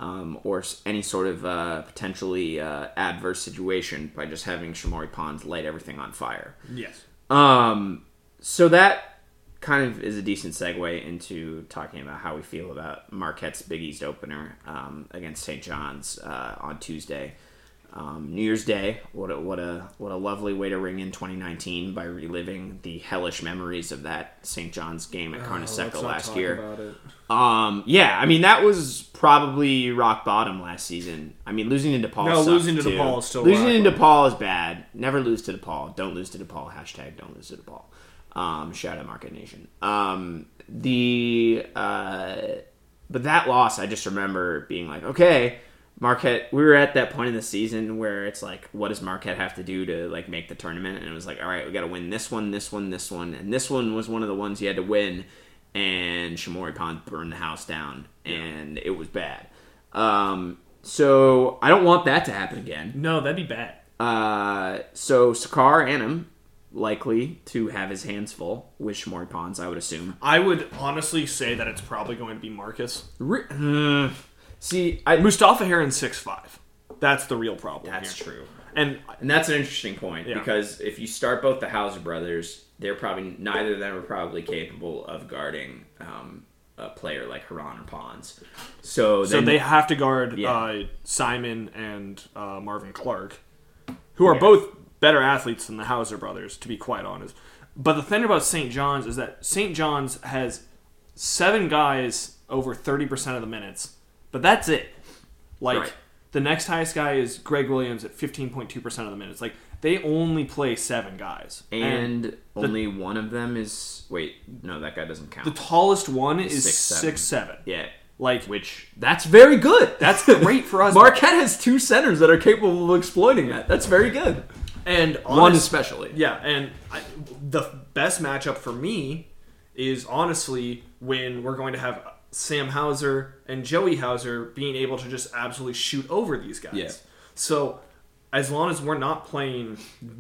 um, or any sort of uh, potentially uh, adverse situation by just having Shamorie Ponds light everything on fire. Yes. Um, so that kind of is a decent segue into talking about how we feel about Marquette's Big East opener um, against St. John's uh, on Tuesday. Um, New Year's Day, what a, what a what a lovely way to ring in 2019 by reliving the hellish memories of that St. John's game at Carnesecca last year. Um, yeah, I mean that was probably rock bottom last season. I mean losing to DePaul. No, losing to too. DePaul is still losing to DePaul is bad. Never lose to DePaul. Don't lose to DePaul. Hashtag don't lose to DePaul. Um, shout out Marquette Nation. Um, the uh, but that loss, I just remember being like, okay, Marquette. We were at that point in the season where it's like, what does Marquette have to do to like make the tournament? And it was like, all right, we got to win this one, this one, this one, and this one was one of the ones you had to win. And Shamorie Pond burned the house down, and it was bad. Um, so I don't want that to happen again. No, that'd be bad. Uh, so Sacar Anim likely to have his hands full with Shamorie Ponds, I would assume. I would honestly say that it's probably going to be Marcus. Re- uh, see, I, Mustapha Heron's six five. That's the real problem. that's here. true. And And that's an interesting point Yeah. because if you start both the Hauser brothers, they're probably neither of them are probably capable of guarding um, a player like Heron or Ponds. So, so then, they have to guard Yeah. uh, Simon and uh, Marvin Clark, who are both better athletes than the Hauser brothers, to be quite honest. But the thing about St. John's is that St. John's has seven guys over 30% of the minutes, but that's it. Like, Right. the next highest guy is Greg Williams at 15.2% of the minutes. Like, they only play seven guys. and only one of them is wait, no, that guy doesn't count. the tallest one is Six, seven. six seven. yeah, Like, which that's very good. that's great for us. Marquette has two centers that are capable of exploiting that. That's very good. And One honest- especially. Yeah, and I, the best matchup for me is honestly when we're going to have Sam Hauser and Joey Hauser being able to just absolutely shoot over these guys. Yeah. So as long as we're not playing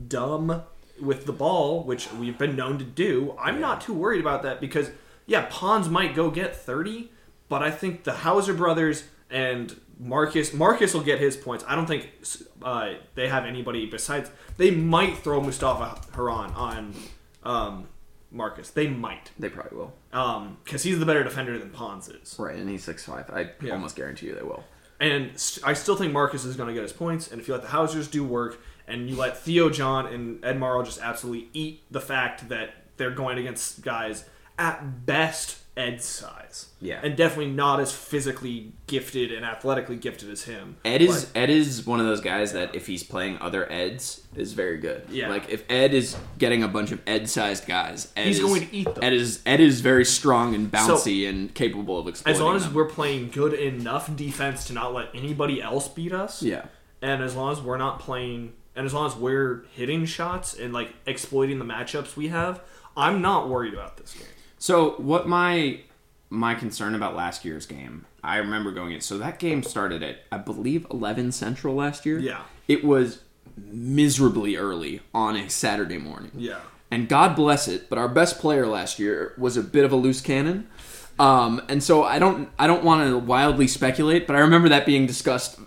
dumb with the ball, which we've been known to do, I'm not too worried about that because yeah, Ponds might go get 30, but I think the Hauser brothers and Marcus Marcus will get his points. I don't think uh, they have anybody besides. They might throw Mustapha Heron on um, Marcus. They might They probably will. because he's the better defender than Ponds is. Right, and he's six five. I Yeah. almost guarantee you they will. And st- I still think Marcus is going to get his points. And if you let the Hausers do work, and you let Theo John and Ed Morrow just absolutely eat the fact that they're going against guys at best Ed's size, Yeah. and definitely not as physically gifted and athletically gifted as him. Ed is But- Ed is one of those guys that if he's playing other Eds is very good. Yeah. Like if Ed is getting a bunch of Ed sized guys, Ed He's is- going to eat them. Ed is Ed is very strong and bouncy and capable of exploiting as long as them. we're playing good enough defense to not let anybody else beat us. yeah. and as long as we're not playing and as long as we're hitting shots and like exploiting the matchups we have i'm not worried about this game So what my my concern about last year's game, I remember going in. So that game started at I believe eleven central last year. Yeah. It was miserably early on a Saturday morning. yeah and God bless it, but our best player last year was a bit of a loose cannon. Um, and so I don't I don't want to wildly speculate, but I remember that being discussed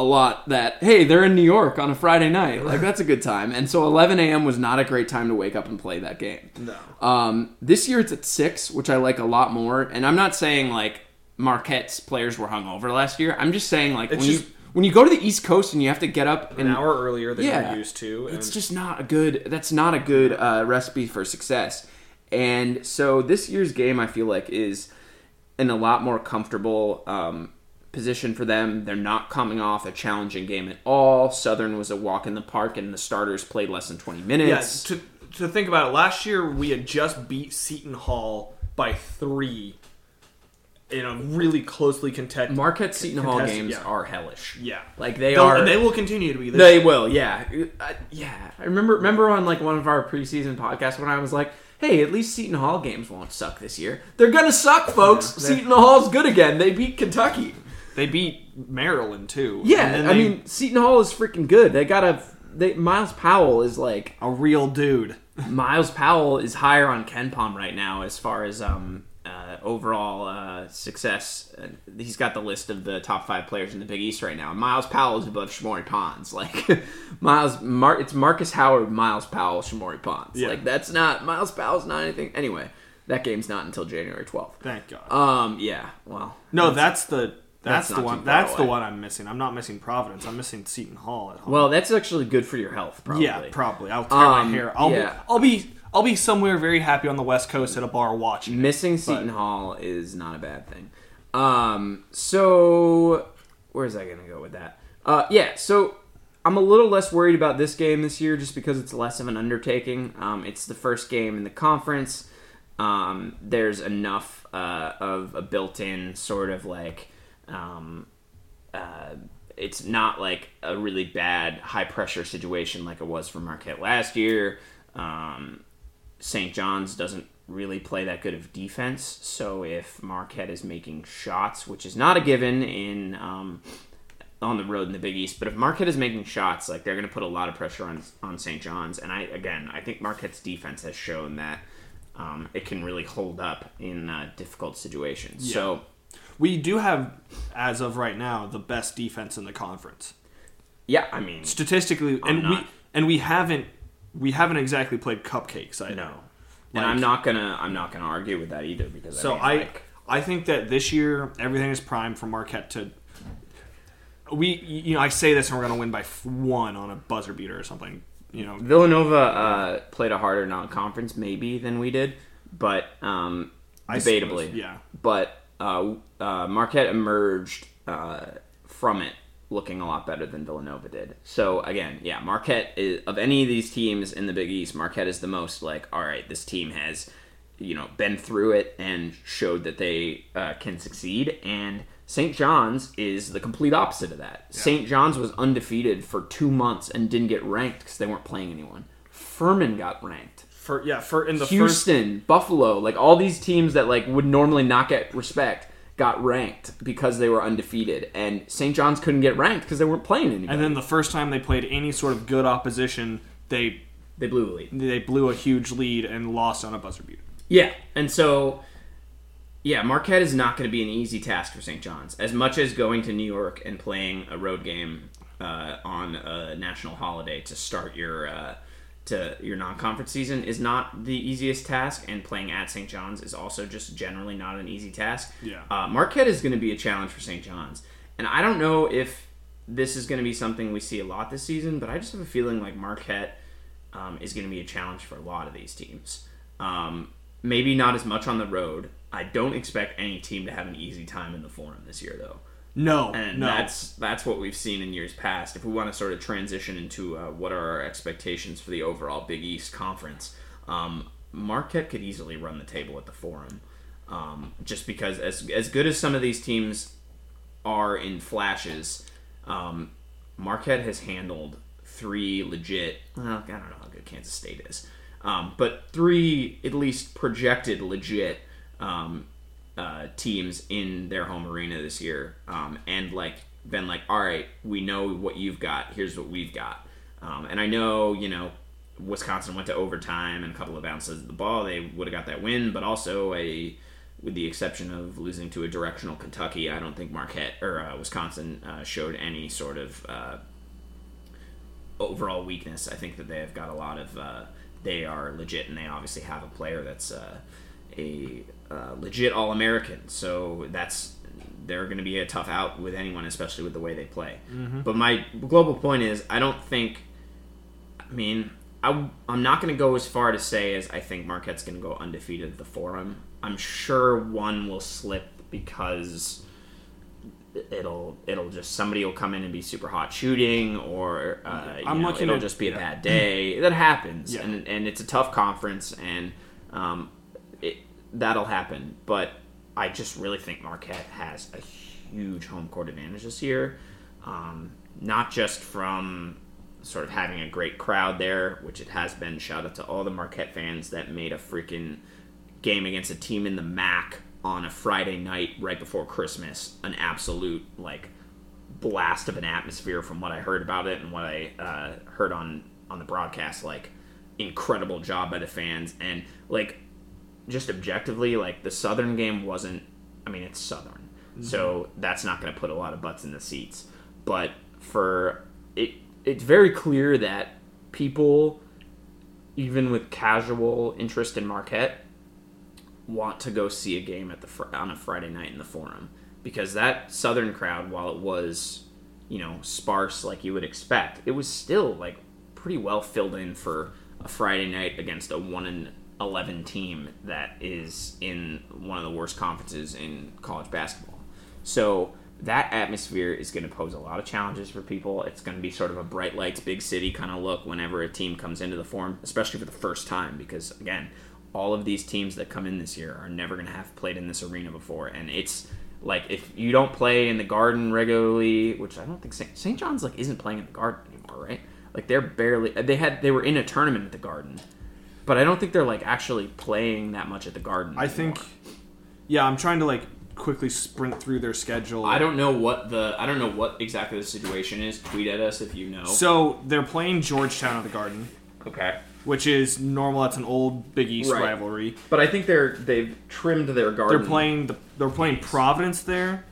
a lot that hey they're in New York on a Friday night like that's a good time and so 11 a.m. was not a great time to wake up and play that game. No. Um, this year it's at six, which I like a lot more. And I'm not saying like Marquette's players were hungover last year. I'm just saying like It's when just- you when you go to the East Coast and you have to get up an and hour earlier than Yeah. you're used to and it's just not a good that's not a good uh, recipe for success and so this year's game i feel like is in a lot more comfortable um, position for them they're not coming off a challenging game at all southern was a walk in the park and the starters played less than 20 yeah minutes to, to think about it last year we had just beat seton hall by three in a really closely contested marquette seton hall games yeah. are hellish yeah like they They'll- are and they will continue to be this They will, yeah, uh, yeah. I remember remember on like one of our preseason podcasts when I was like, "Hey, at least Seton Hall games won't suck this year. They're gonna suck, folks. Yeah, Seton Hall's good again. They beat Kentucky. They beat maryland too Yeah, I they- mean Seton Hall is freaking good. They got a they Myles Powell is like a real dude Myles Powell is higher on KenPom right now as far as um, uh, overall uh, success. Uh, he's got the list of the top five players in the Big East right now. Myles Powell is above Shamorie Ponds. Like Myles, Mar- it's Marcus Howard, Myles Powell, Shamorie Ponds. Yeah. Like that's not Myles Powell's not anything. Anyway, that game's not until January twelfth. thank god Um, yeah. Well, No, that's the That's that's, the one. That's the one I'm missing. I'm not missing Providence. I'm missing Seton Hall at home. well, that's actually good for your health, probably. yeah, probably. I'll tear Um, my hair. I'll yeah. be, I'll be I'll be somewhere very happy on the West Coast at a bar watching. Missing Seton Hall is not a bad thing. Um, so where's I gonna go with that? Uh, yeah, so I'm a little less worried about this game this year just because it's less of an undertaking. Um, it's the first game in the conference. Um, there's enough uh, of a built-in sort of like um, uh, it's not like a really bad high pressure situation like it was for Marquette last year. Um, St. John's doesn't really play that good of defense, so if Marquette is making shots, which is not a given in um, on the road in the Big East, but if Marquette is making shots, like they're going to put a lot of pressure on on St. John's, and I again I think Marquette's defense has shown that um, it can really hold up in uh, difficult situations. So We do have, as of right now, the best defense in the conference yeah, I mean statistically, and we not- and we haven't we haven't exactly played cupcakes. I no, know. and I'm not gonna I'm not gonna argue with that either because So I, mean, I like, I think that this year everything is primed for Marquette to. We you know I say this and we're gonna win by f- one on a buzzer beater or something. You know Villanova uh, played a harder non-conference maybe than we did, but um, I debatably, suppose, yeah. But uh, uh, Marquette emerged uh, from it looking a lot better than Villanova did. So again, yeah, Marquette is, of any of these teams in the Big East, Marquette is the most like, all right, this team has you know been through it and showed that they uh, can succeed and. St. John's is the complete opposite of that. St. John's was undefeated for two months and didn't get ranked because they weren't playing anyone. Furman got ranked. For yeah for in the first Houston, Buffalo, like all these teams that like would normally not get respect got ranked because they were undefeated, and St. John's couldn't get ranked because they weren't playing anybody. And then the first time they played any sort of good opposition, they they blew the lead. they blew a huge lead and lost on a buzzer beater. Yeah, and so yeah, Marquette is not going to be an easy task for St. John's. As much as going to New York and playing a road game uh, on a national holiday to start your uh, to your non-conference season is not the easiest task, and playing at St. John's is also just generally not an easy task. Yeah. uh, Marquette is going to be a challenge for St. John's, and I don't know if this is going to be something we see a lot this season, but I just have a feeling like Marquette um, is going to be a challenge for a lot of these teams. Um, maybe not as much on the road. I don't expect any team to have an easy time in the Forum this year, though, No, and no. that's that's what we've seen in years past. If we want to sort of transition into uh, what are our expectations for the overall Big East Conference, um, Marquette could easily run the table at the Forum, um, just because as as good as some of these teams are in flashes, um, Marquette has handled three legit. Well, I don't know how good Kansas State is, um, but three at least projected legit um, uh, teams in their home arena this year, um, and like been like, all right, we know what you've got. Here's what we've got. Um, and I know you know Wisconsin went to overtime and a couple of bounces of the ball, they would have got that win, but also a with the exception of losing to a directional Kentucky, I don't think Marquette or uh, Wisconsin uh, showed any sort of uh, overall weakness. I think that they have got a lot of. Uh, they are legit, and they obviously have a player that's uh, a uh, legit All American. So that's they're going to be a tough out with anyone, especially with the way they play. But my global point is, I don't think. I mean, I, I'm not going to go as far to say as I think Marquette's going to go undefeated at the Forum. I'm sure one will slip because it'll it'll just somebody will come in and be super hot shooting, or uh, you I'm know, looking it'll at- just be a yeah. bad day. that happens, Yeah. and and it's a tough conference, and um, that'll happen. But I just really think Marquette has a huge home court advantage this year, um, not just from sort of having a great crowd there, which it has been. Shout out to all the Marquette fans that made a freaking game against a team in the MAC on a Friday night right before Christmas an absolute like blast of an atmosphere from what I heard about it and what I uh, heard on on the broadcast. Like incredible job by the fans and like just objectively like the Southern game wasn't. I mean it's Southern, mm-hmm. so that's not going to put a lot of butts in the seats. But for it, it's very clear that people, even with casual interest in Marquette, want to go see a game at the fr- on a Friday night in the Forum because that Southern crowd, while it was you know sparse like you would expect, it was still like pretty well filled in for a Friday night against a one and eleven team that is in one of the worst conferences in college basketball. So that atmosphere is going to pose a lot of challenges for people. It's going to be sort of a bright lights, big city kind of look whenever a team comes into the Forum, especially for the first time, because again, all of these teams that come in this year are never going to have played in this arena before, and it's like if you don't play in the Garden regularly, which I don't think St. St. John's like isn't playing in the Garden anymore, right? Like they're barely they had they were in a tournament at the Garden, but I don't think they're like actually playing that much at the Garden. I think, yeah, I'm trying to like quickly sprint through their schedule. I don't know what the I don't know what exactly the situation is. Tweet at us if you know. So they're playing Georgetown at the Garden, okay. which is normal. That's an old Big East Right. rivalry. But I think they're they've trimmed their garden. They're playing the they're playing Providence there.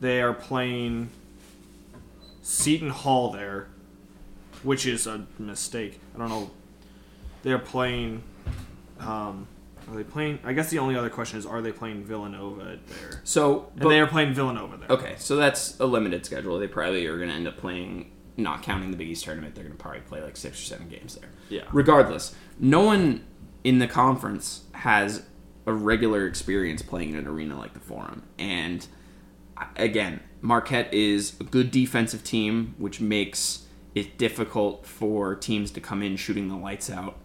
They are playing Seton Hall there, which is a mistake. I don't know. They're playing. Um, are they playing? I guess the only other question is, are they playing Villanova there? So And they are playing Villanova there. Okay, so that's a limited schedule. They probably are going to end up playing, not counting the Big East tournament, they're going to probably play like six or seven games there. Yeah. Regardless, no one in the conference has a regular experience playing in an arena like the Forum. And again, Marquette is a good defensive team, which makes it difficult for teams to come in shooting the lights out.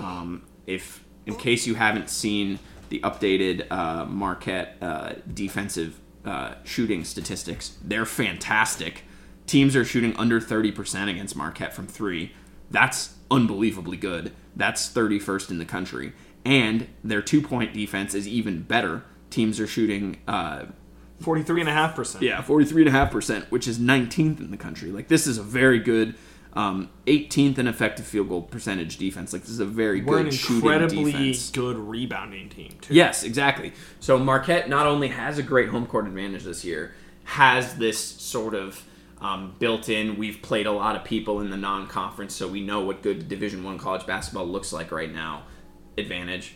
Um, if, in case you haven't seen the updated uh, Marquette uh, defensive uh, shooting statistics, they're fantastic. Teams are shooting under 30% against Marquette from three. That's unbelievably good. That's 31st in the country. And their two point defense is even better. teams are shooting. Uh, 43.5%. yeah, 43.5%, which is 19th in the country. Like, this is a very good um, 18th in effective field goal percentage defense. Like, this is a very We're good an shooting incredibly defense. good rebounding team, too. Yes, exactly. So Marquette not only has a great home court advantage this year, has this sort of um, built-in. We've played a lot of people in the non-conference, so we know what good Division One college basketball looks like right now. Advantage.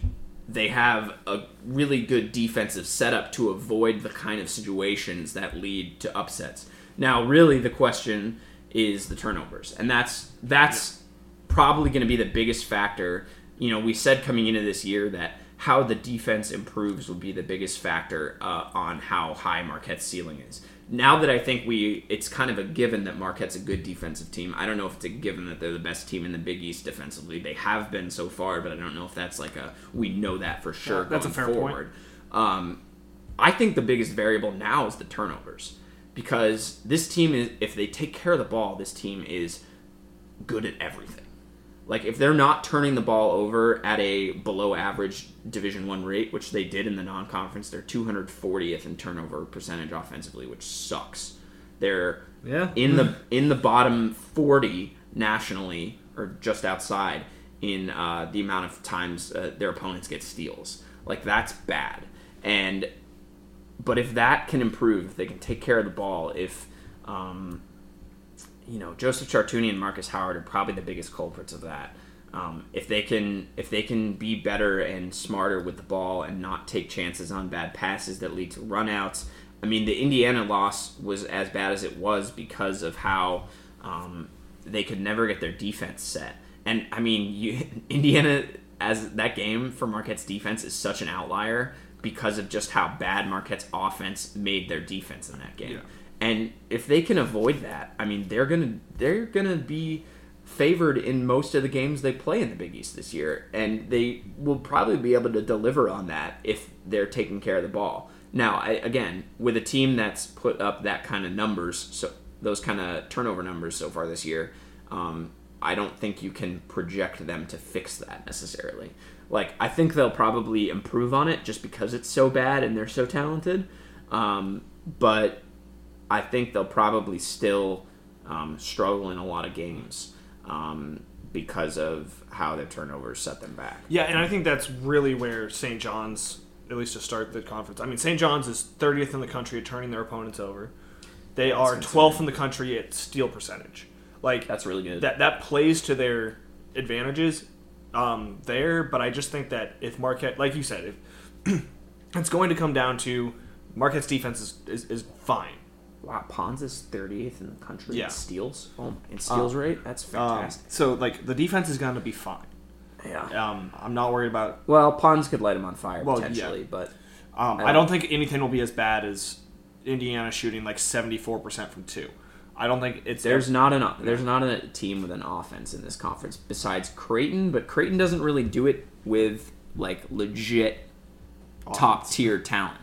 They have a really good defensive setup to avoid the kind of situations that lead to upsets. Now, really, the question is the turnovers, and that's that's probably going to be the biggest factor. You know, we said coming into this year that how the defense improves would be the biggest factor uh, on how high Marquette's ceiling is. Now that I think we, it's kind of a given that Marquette's a good defensive team. I don't know if it's a given that they're the best team in the Big East defensively. They have been so far, but I don't know if that's like a we know that for sure. Yeah, that's a going fair point. forward. Um, I think the biggest variable now is the turnovers because this team is if they take care of the ball, this team is good at everything. Like if they're not turning the ball over at a below average Division One rate, which they did in the non-conference, they're 240th in turnover percentage offensively, which sucks. They're Yeah. in the in the bottom 40 nationally, or just outside, in uh, the amount of times uh, their opponents get steals. Like that's bad. And but if that can improve, if they can take care of the ball, if um, you know Joseph Chartouny and Marcus Howard are probably the biggest culprits of that. Um, if they can if they can be better and smarter with the ball and not take chances on bad passes that lead to runouts. I mean, the Indiana loss was as bad as it was because of how um, they could never get their defense set. And I mean, you, Indiana as that game for Marquette's defense is such an outlier because of just how bad Marquette's offense made their defense in that game. Yeah. And if they can avoid that, I mean, they're gonna they're gonna be favored in most of the games they play in the Big East this year, and they will probably be able to deliver on that if they're taking care of the ball. Now, I, again, with a team that's put up that kind of numbers, so those kind of turnover numbers so far this year, um, I don't think you can project them to fix that necessarily. Like, I think they'll probably improve on it just because it's so bad and they're so talented. Um, but I think they'll probably still um, struggle in a lot of games um, because of how their turnovers set them back. Yeah, and I think that's really where St. John's, at least to start the conference. I mean, St. John's is 30th in the country at turning their opponents over. They are 12th in the country at steal percentage. Like That's really good. that that plays to their advantages um, there, but I just think that if Marquette, like you said, if it's going to come down to Marquette's defense is, is, is fine. wow, Ponds is 38th in the country Yeah. in steals. Oh, in steals rate, that's Um, fantastic. so like the defense is going to be fine. yeah. Um, I'm not worried about. Well, Ponds could light him on fire Well, potentially, but Um, I don't think anything will be as bad as Indiana shooting like 74% from two. I don't think it's there's not an there's not a team with an offense in this conference besides Creighton, but Creighton doesn't really do it with like legit top tier talent.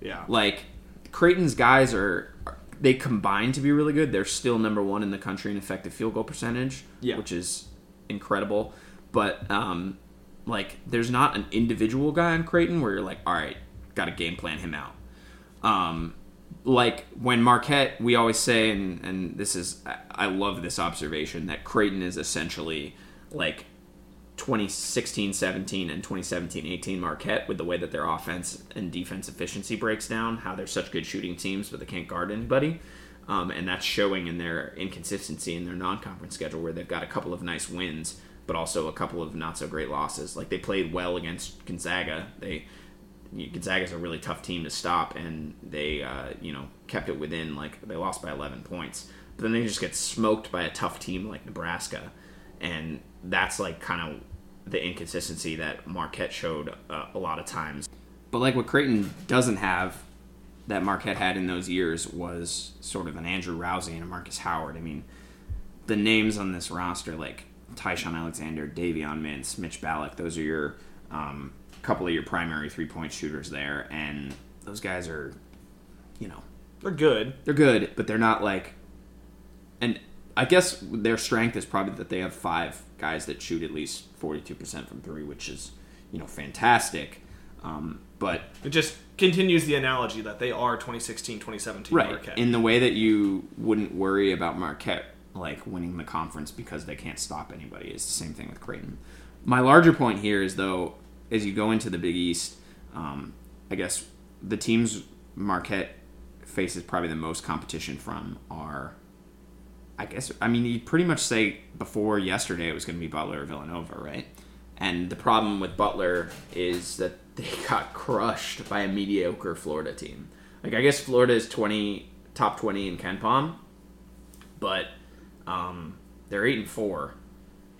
yeah. like Creighton's guys are they combine to be really good. They're still number one in the country in effective field goal percentage, Yeah. which is incredible. But um, like, there's not an individual guy on Creighton where you're like, all right, got to game plan him out. Um, like when Marquette, we always say, and and this is I- love this observation that Creighton is essentially like 2016 17 and 2017 18 Marquette with the way that their offense and defense efficiency breaks down, how they're such good shooting teams, but they can't guard anybody. Um, and that's showing in their inconsistency in their non conference schedule where they've got a couple of nice wins, but also a couple of not so great losses. Like they played well against Gonzaga. They Gonzaga's a really tough team to stop, and they uh, you know kept it within like they lost by 11 points, but then they just get smoked by a tough team like Nebraska, and that's like kind of the inconsistency that Marquette showed uh, a lot of times. But like what Creighton doesn't have that Marquette had in those years was sort of an Andrew Rowsey and a Marcus Howard. I mean, the names on this roster like Ty-Shon Alexander, Davion Mintz, Mitch Ballock, those are your um, couple of your primary three point shooters there, and those guys are, you know, They're good. they're good, but they're not like. And I guess their strength is probably that they have five guys that shoot at least forty two percent from three, which is you know fantastic. Um, but It just continues the analogy that they are 2016, 2017 right Marquette. in the way that you wouldn't worry about Marquette like winning the conference because they can't stop anybody. It's the same thing with Creighton. My larger point here is though, as you go into the Big East, um, I guess the teams Marquette faces probably the most competition from are. I guess I mean you'd pretty much say before yesterday it was going to be Butler or Villanova, right? And the problem with Butler is that they got crushed by a mediocre Florida team. Like I guess Florida is twenty top twenty in KenPom, but um, they're eight and four,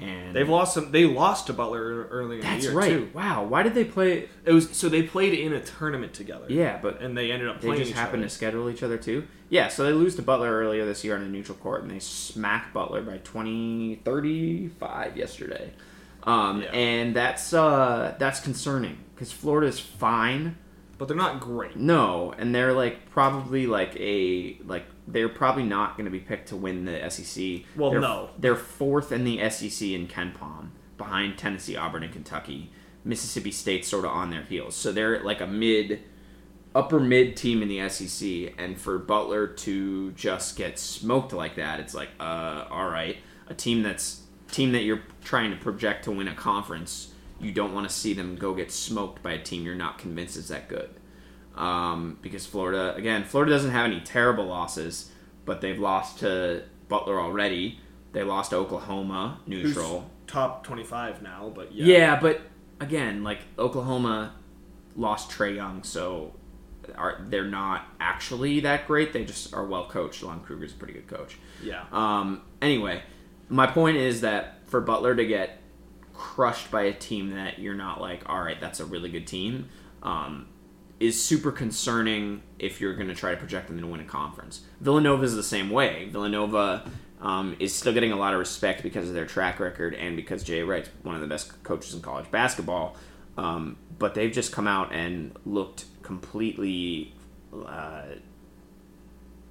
and They've lost some. They lost to Butler early in that's the year right. too. Wow, why did they play? It was so they played in a tournament together. Yeah, but and they ended up they playing. just each happened other. to schedule each other too. Yeah, so they lose to Butler earlier this year on a neutral court, and they smack Butler by 20, 35 yesterday. Um, Yeah. And that's uh, that's concerning because Florida's fine. But they're not great. No, and they're like probably like a like they're probably not going to be picked to win the SEC. Well, they're, no. they're fourth in the SEC in KenPom, behind Tennessee, Auburn, and Kentucky. Mississippi State sort of on their heels, so they're like a mid, upper mid team in the SEC. And for Butler to just get smoked like that, it's like, uh, all right, a team that's team that you're trying to project to win a conference. You don't want to see them go get smoked by a team you're not convinced is that good um, because Florida again Florida doesn't have any terrible losses, but they've lost to Butler already. They lost to Oklahoma Who's neutral. top twenty-five now, but yeah. Yeah. but again, like Oklahoma lost Trae Young, so are they're not actually that great. They just are well coached. Lon Kruger's a pretty good coach. yeah. Um, anyway, my point is that for Butler to get crushed by a team that you're not like, all right, that's a really good team, um, is super concerning if you're going to try to project them to win a conference. Villanova is the same way. Villanova um, is still getting a lot of respect because of their track record and because Jay Wright's one of the best coaches in college basketball. Um, but they've just come out and looked completely, uh,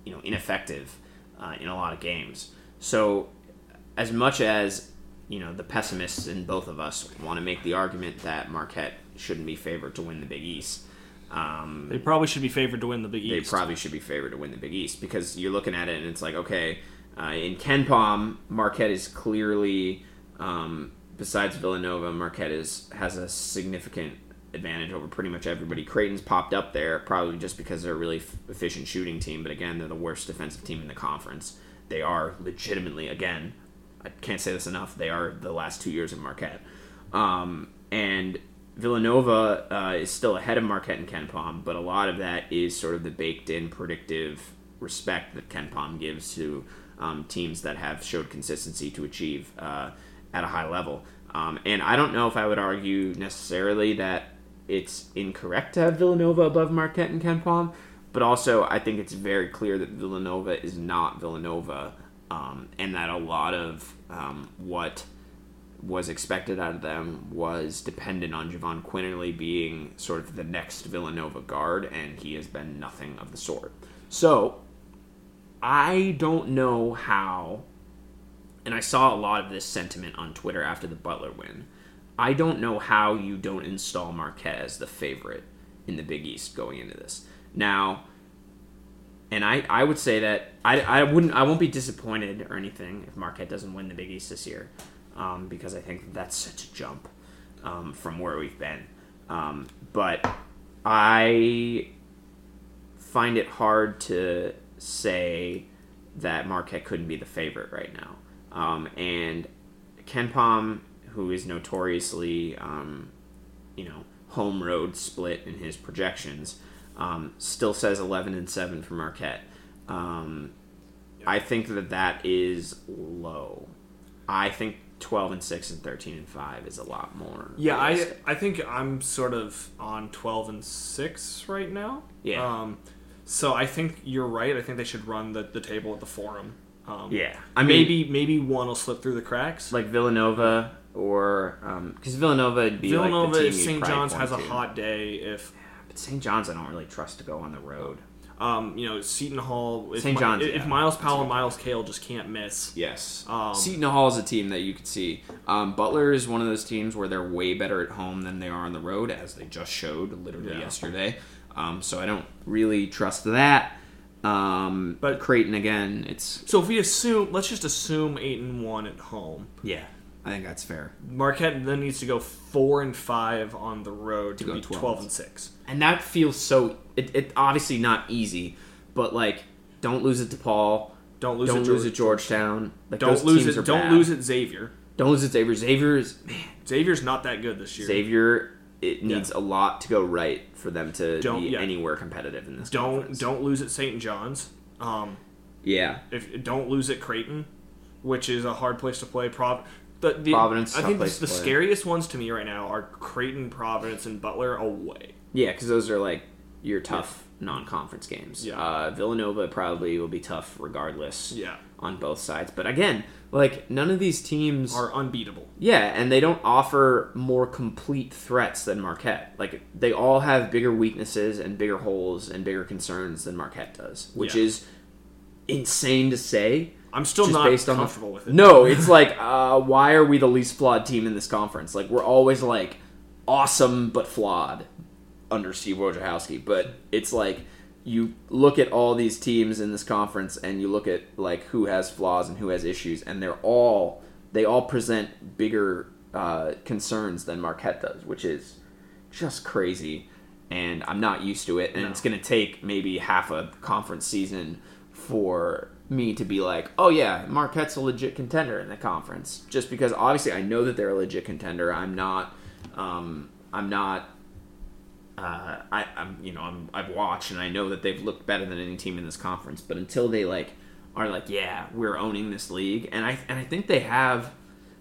you know, ineffective uh, in a lot of games. So, as much as you know, the pessimists in both of us want to make the argument that Marquette shouldn't be favored to win the Big East. Um, They probably should be favored to win the Big East. they probably should be favored to win the Big East because you're looking at it and it's like, okay, uh, in KenPom, Marquette is clearly, um, besides Villanova, Marquette is has a significant advantage over pretty much everybody. Creighton's popped up there probably just because they're a really f- efficient shooting team, but again, they're the worst defensive team in the conference. They are legitimately, again, I can't say this enough, they are the last two years of Marquette. Um, and Villanova uh, is still ahead of Marquette and KenPom, but a lot of that is sort of the baked-in predictive respect that KenPom gives to um, teams that have showed consistency to achieve uh, at a high level. Um, and I don't know if I would argue necessarily that it's incorrect to have Villanova above Marquette and KenPom, but also I think it's very clear that Villanova is not Villanova, um, and that a lot of um, what was expected out of them was dependent on Jahvon Quinerly being sort of the next Villanova guard, and he has been nothing of the sort. So, I don't know how, and I saw a lot of this sentiment on Twitter after the Butler win. I don't know how you don't install Marquette as the favorite in the Big East going into this. Now, and I, I would say that I, I wouldn't I won't be disappointed or anything if Marquette doesn't win the Big East this year, um, because I think that's such a jump um, from where we've been. Um, but I find it hard to say that Marquette couldn't be the favorite right now. Um, and KenPom, who is notoriously, um, you know, home road split in his projections, um, still says 11 and 7 for Marquette. Um, I think that that is low. I think 12 and 6 and 13 and 5 is a lot more. Yeah, I realistic. I think I'm sort of on 12 and 6 right now. Yeah. Um, so I think you're right. I think they should run the, the table at the forum. Um, Yeah. I mean, maybe maybe one will slip through the cracks. like Villanova or because Villanova would be Villanova, like St. John's has a hot day, if But St. John's, I don't really trust to go on the road. Um, you know, Seton Hall. If, St. John's, if yeah. Myles Powell and Myles Cale just can't miss. Yes. Um, Seton Hall is a team that you could see. Um, Butler is one of those teams where they're way better at home than they are on the road, as they just showed literally Yeah. yesterday. Um, so I don't really trust that. Um, But- but Creighton again, it's So if we assume, let's just assume eight and one at home. yeah, I think that's fair. Marquette then needs to go four and five on the road to, go be 12. 12 and six. And that feels so. It, it obviously not easy, but like don't lose it to Paul. Don't lose it. don't at lose George- at Georgetown. Like, Don't lose it. are Don't bad. lose at Xavier. Don't lose it, Xavier. Xavier is man. Xavier's not that good this year. Xavier. It needs a lot to go right for them to Don't- be yeah. anywhere competitive in this. Don't conference. don't lose at St. John's. Um, Yeah, if don't lose at Creighton, which is a hard place to play. Prov, the, the, Providence, I think the, the scariest ones to me right now are Creighton, Providence, and Butler away. yeah, because those are like your tough non-conference games. Yeah. Uh, Villanova probably will be tough regardless. Yeah, On both sides, but again, like none of these teams are unbeatable. Yeah, and they don't offer more complete threats than Marquette. Like they all have bigger weaknesses and bigger holes and bigger concerns than Marquette does, which Yeah. is insane to say. I'm still just not based on the- comfortable with it. No, it's like uh, why are we the least flawed team in this conference? Like we're always like awesome but flawed under Steve Wojciechowski, but it's like you look at all these teams in this conference and you look at like who has flaws and who has issues, and they're all they all present bigger uh, concerns than Marquette does, which is just crazy. And I'm not used to it, and it's going to take maybe half a conference season for me to be like, oh yeah, Marquette's a legit contender in the conference. Just because obviously I know that they're a legit contender. I'm not, um, I'm not uh, I, I'm you know I'm I've watched and I know that they've looked better than any team in this conference. But until they like are like yeah we're owning this league and I and I think they have.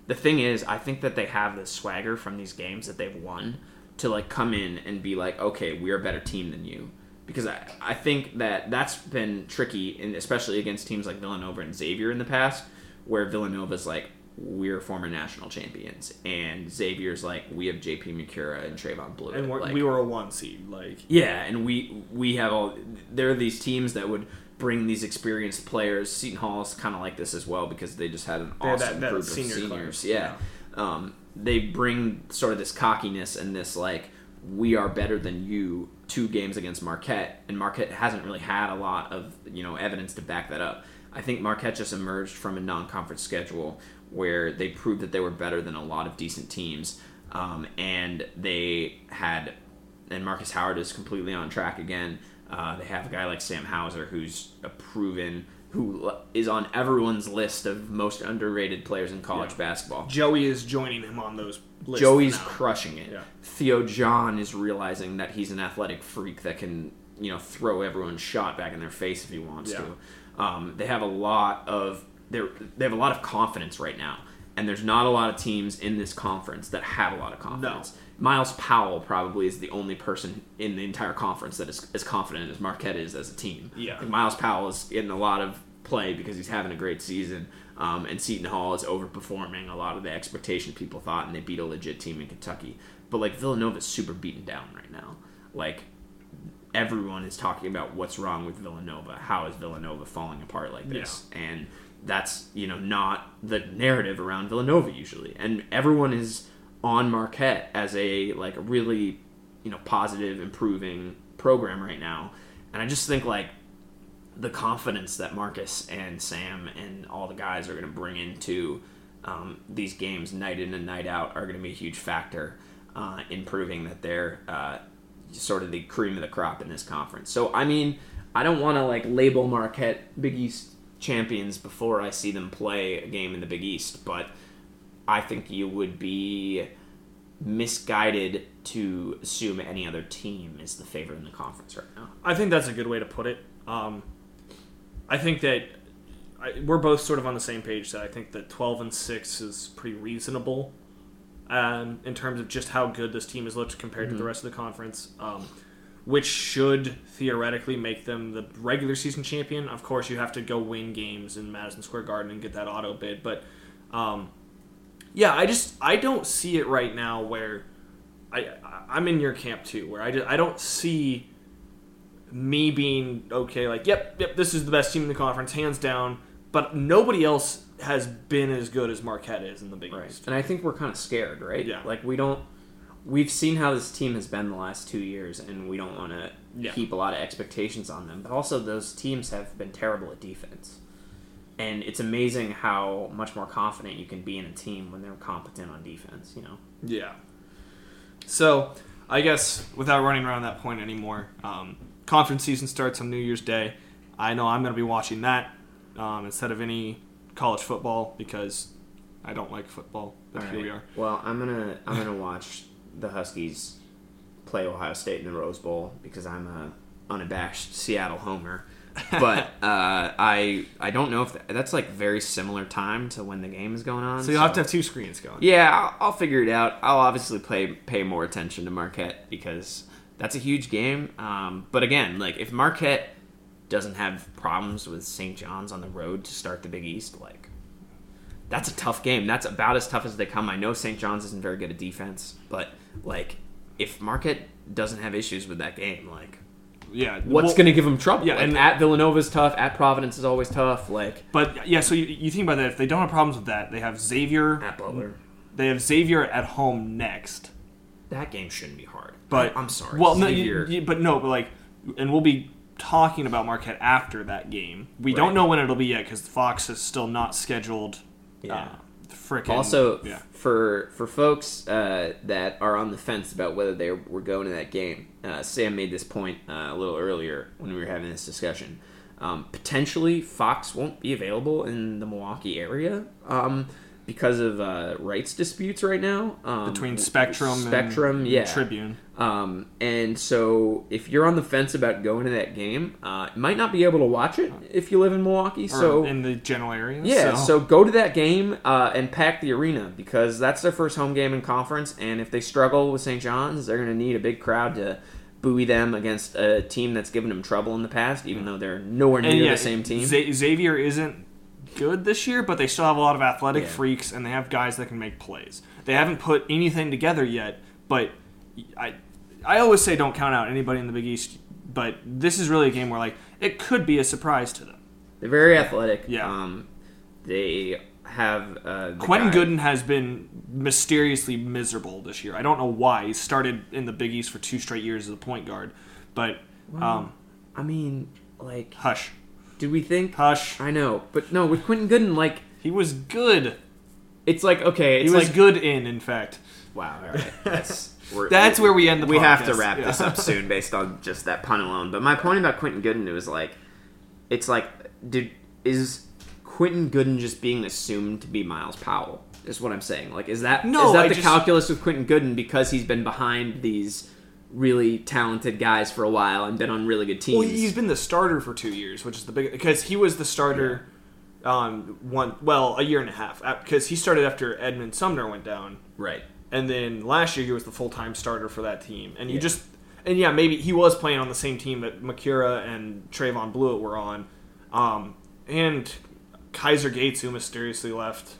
The thing is, I think that they have the swagger from these games that they've won to like come in and be like, okay, we're a better team than you. Because I, I think that that's been tricky, and especially against teams like Villanova and Xavier in the past, where Villanova's like, we're former national champions, and Xavier's like, we have JP Macura and Trevon Bluiett. and like, we were a one seed. Like yeah, and we we have all there are these teams that would bring these experienced players. Seton Hall is kind of like this as well because they just had an awesome that- that group of class, seniors. Yeah, Um, they bring sort of this cockiness and this like we are better than you. Two games against Marquette, and Marquette hasn't really had a lot of you know evidence to back that up. I think Marquette just emerged from a non-conference schedule where they proved that they were better than a lot of decent teams, um, and they had and Marcus Howard is completely on track again. Uh, they have a guy like Sam Hauser who's a proven who is on everyone's list of most underrated players in college Yeah. basketball. Joey is joining him on those. Lists Joey's now. crushing it. Yeah. Theo John is realizing that he's an athletic freak that can, you know, throw everyone's shot back in their face if he wants Yeah. to. Um, they have a lot of they they have a lot of confidence right now, and there's not a lot of teams in this conference that have a lot of confidence. Myles Powell probably is the only person in the entire conference that is as confident as Marquette is as a team. Yeah. Myles Powell is getting a lot of play because he's having a great season, um, and Seton Hall is overperforming a lot of the expectation people thought, and they beat a legit team in Kentucky. But like Villanova is super beaten down right now. Like everyone is talking about what's wrong with Villanova. How is Villanova falling apart like this? And that's you know not the narrative around Villanova usually. And everyone is on Marquette as a like a really you know positive, improving program right now. And I just think like the confidence that Marcus and Sam and all the guys are going to bring into um, these games night in and night out are going to be a huge factor uh, in proving that they're uh, sort of the cream of the crop in this conference. So, I mean, I don't want to like label Marquette Big East champions before I see them play a game in the Big East, but I think you would be misguided to assume any other team is the favorite in the conference right now. I think that's a good way to put it. Um, I think that I, we're both sort of on the same page that I think that 12 and 6 is pretty reasonable um, in terms of just how good this team has looked compared to the rest of the conference, um, which should theoretically make them the regular season champion. Of course, you have to go win games in Madison Square Garden and get that auto bid, but um, yeah, I just I don't see it right now where I- I'm in your camp too, where I just, I don't see me being okay, like, yep, yep, this is the best team in the conference, hands down. But nobody else has been as good as Marquette is in the Big East. And I think we're kind of scared, right? Yeah. Like we don't. We've seen how this team has been the last two years, and we don't want to Yeah. keep a lot of expectations on them. But also, those teams have been terrible at defense, and it's amazing how much more confident you can be in a team when they're competent on defense. You know. Yeah. So, I guess without running around that point anymore, um, conference season starts on New Year's Day. I know I'm going to be watching that um, instead of any college football because I don't like football. But here we are. Well, I'm gonna I'm gonna watch the Huskies play Ohio State in the Rose Bowl because I'm a unabashed Seattle homer. But uh, I I don't know if that, that's like very similar time to when the game is going on. So you'll have to have two screens going. Yeah, I'll, I'll figure it out. I'll obviously play pay more attention to Marquette because that's a huge game. Um, but again, like if Marquette doesn't have problems with St. John's on the road to start the Big East, like that's a tough game. That's about as tough as they come. I know St. John's isn't very good at defense, but like if Marquette doesn't have issues with that game, like Yeah. what's well- going to give them trouble? yeah, Like, and- at Villanova's tough. At Providence is always tough. Like But yeah, so you, you think about that. If they don't have problems with that, they have Xavier. at Butler, They have Xavier at home next. That game shouldn't be hard. But I'm sorry. Well, no, you, you- but no, but like, and we'll be talking about Marquette after that game. We Right. don't know when it'll be yet because Fox is still not scheduled. Yeah. Uh, frickin' Also, yeah. for for folks uh, that are on the fence about whether they were going to that game, uh, Sam made this point uh, a little earlier when we were having this discussion. Um, potentially, Fox won't be available in the Milwaukee area um, because of uh, rights disputes right now um, between Spectrum, Spectrum, and yeah, Tribune. um, and so, if you're on the fence about going to that game, uh, you might not be able to watch it if you live in Milwaukee. or So, in the general area. yeah, so, go to that game uh, and pack the arena because that's their first home game in conference. And if they struggle with St. John's, they're going to need a big crowd to buoy them against a team that's given them trouble in the past, even though they're nowhere near yeah, the same team. Xa- Xavier isn't good this year, but they still have a lot of athletic Yeah. freaks, and they have guys that can make plays. They haven't put anything together yet, but I I always say don't count out anybody in the Big East. But this is really a game where like it could be a surprise to them. they're very athletic. Yeah. Um, they have uh, Quentin guy- Goodin has been mysteriously miserable this year. I don't know why. He started in the Big East for two straight years as a point guard, but um, I mean, like, hush, do we think? hush. I know, but no, with Quentin Goodin, like, He was good. it's like okay, He it's was like good in, in fact. Wow, all right. That's we're, That's where we end the We have to podcast. wrap Yeah. this up soon based on just that pun alone. But my point about Quentin Goodin was like, it's like, dude, is Quentin Goodin just being assumed to be Myles Powell? Is what I'm saying. Like, is that No, is that I the just- calculus with Quentin Goodin because he's been behind these really talented guys for a while and been on really good teams? Well, he's been the starter for two years, which is the big because he was the starter. Um, one well, a year and a half because he started after Edmond Sumner went down, right. and then last year he was the full time starter for that team. And you Yeah. just and yeah, maybe he was playing on the same team that Macura and Trevon Bluiett were on, um, and Kaiser Gates who mysteriously left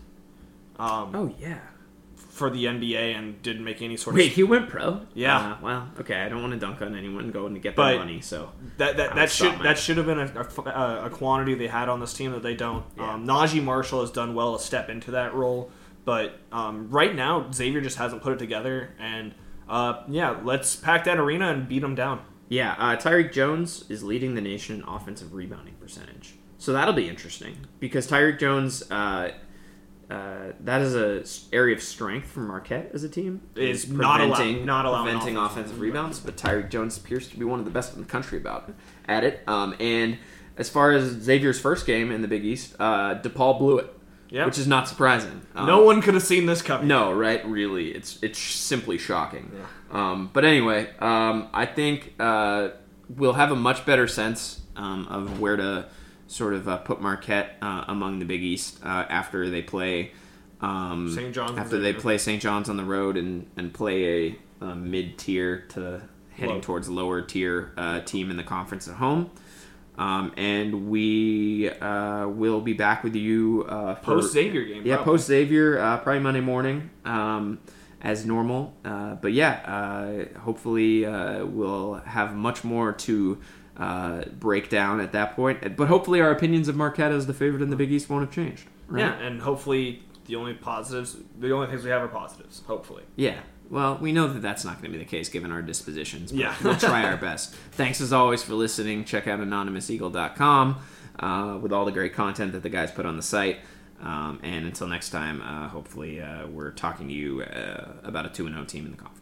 um, Oh yeah. For the NBA and didn't make any sort of... Wait, he went pro? Yeah. Uh, well, okay. I don't want to dunk on anyone going to get But- their money, so That that, that should my- that should have been a, a, a quantity they had on this team that they don't. Yeah. Um, Naji Marshall has done well to step into that role, but um, right now Xavier just hasn't put it together. And uh, yeah, let's pack that arena and beat them down. Yeah, uh, Tyrique Jones is leading the nation in offensive rebounding percentage. So that'll be interesting because Tyrique Jones, uh, uh, that is a area of strength for Marquette as a team. Is not allow- preventing, not allowing preventing offensive offensive rebounds, but Tyrique Jones appears to be one of the best in the country about at it. Um, and as far as Xavier's first game in the Big East, uh, DePaul blew it, Yep. which is not surprising. Um, no one could have seen this coming. no, right? Really, it's it's simply shocking. Um, but anyway, um, I think uh, we'll have a much better sense um, of where to sort of uh, put Marquette uh, among the Big East uh, after they play um, St. John's After they play St. John's on the road and and play a, a mid tier to heading Low. towards lower tier uh, team in the conference at home. Um, and we uh, will be back with you uh, Post Xavier game. yeah, post Xavier, uh, probably Monday morning, um, as normal. Uh, but yeah, uh, hopefully uh, we'll have much more to uh, breakdown at that point. But hopefully, our opinions of Marquette as the favorite in the Big East won't have changed. Right? Yeah, and hopefully the only positives, the only things we have are positives. Hopefully. Yeah. Well, we know that that's not going to be the case given our dispositions. But Yeah. we'll try our best. Thanks as always for listening. Check out anonymouseagle.com uh, with all the great content that the guys put on the site. Um, and until next time, uh, hopefully uh, we're talking to you uh, about a 2 0 team in the conference.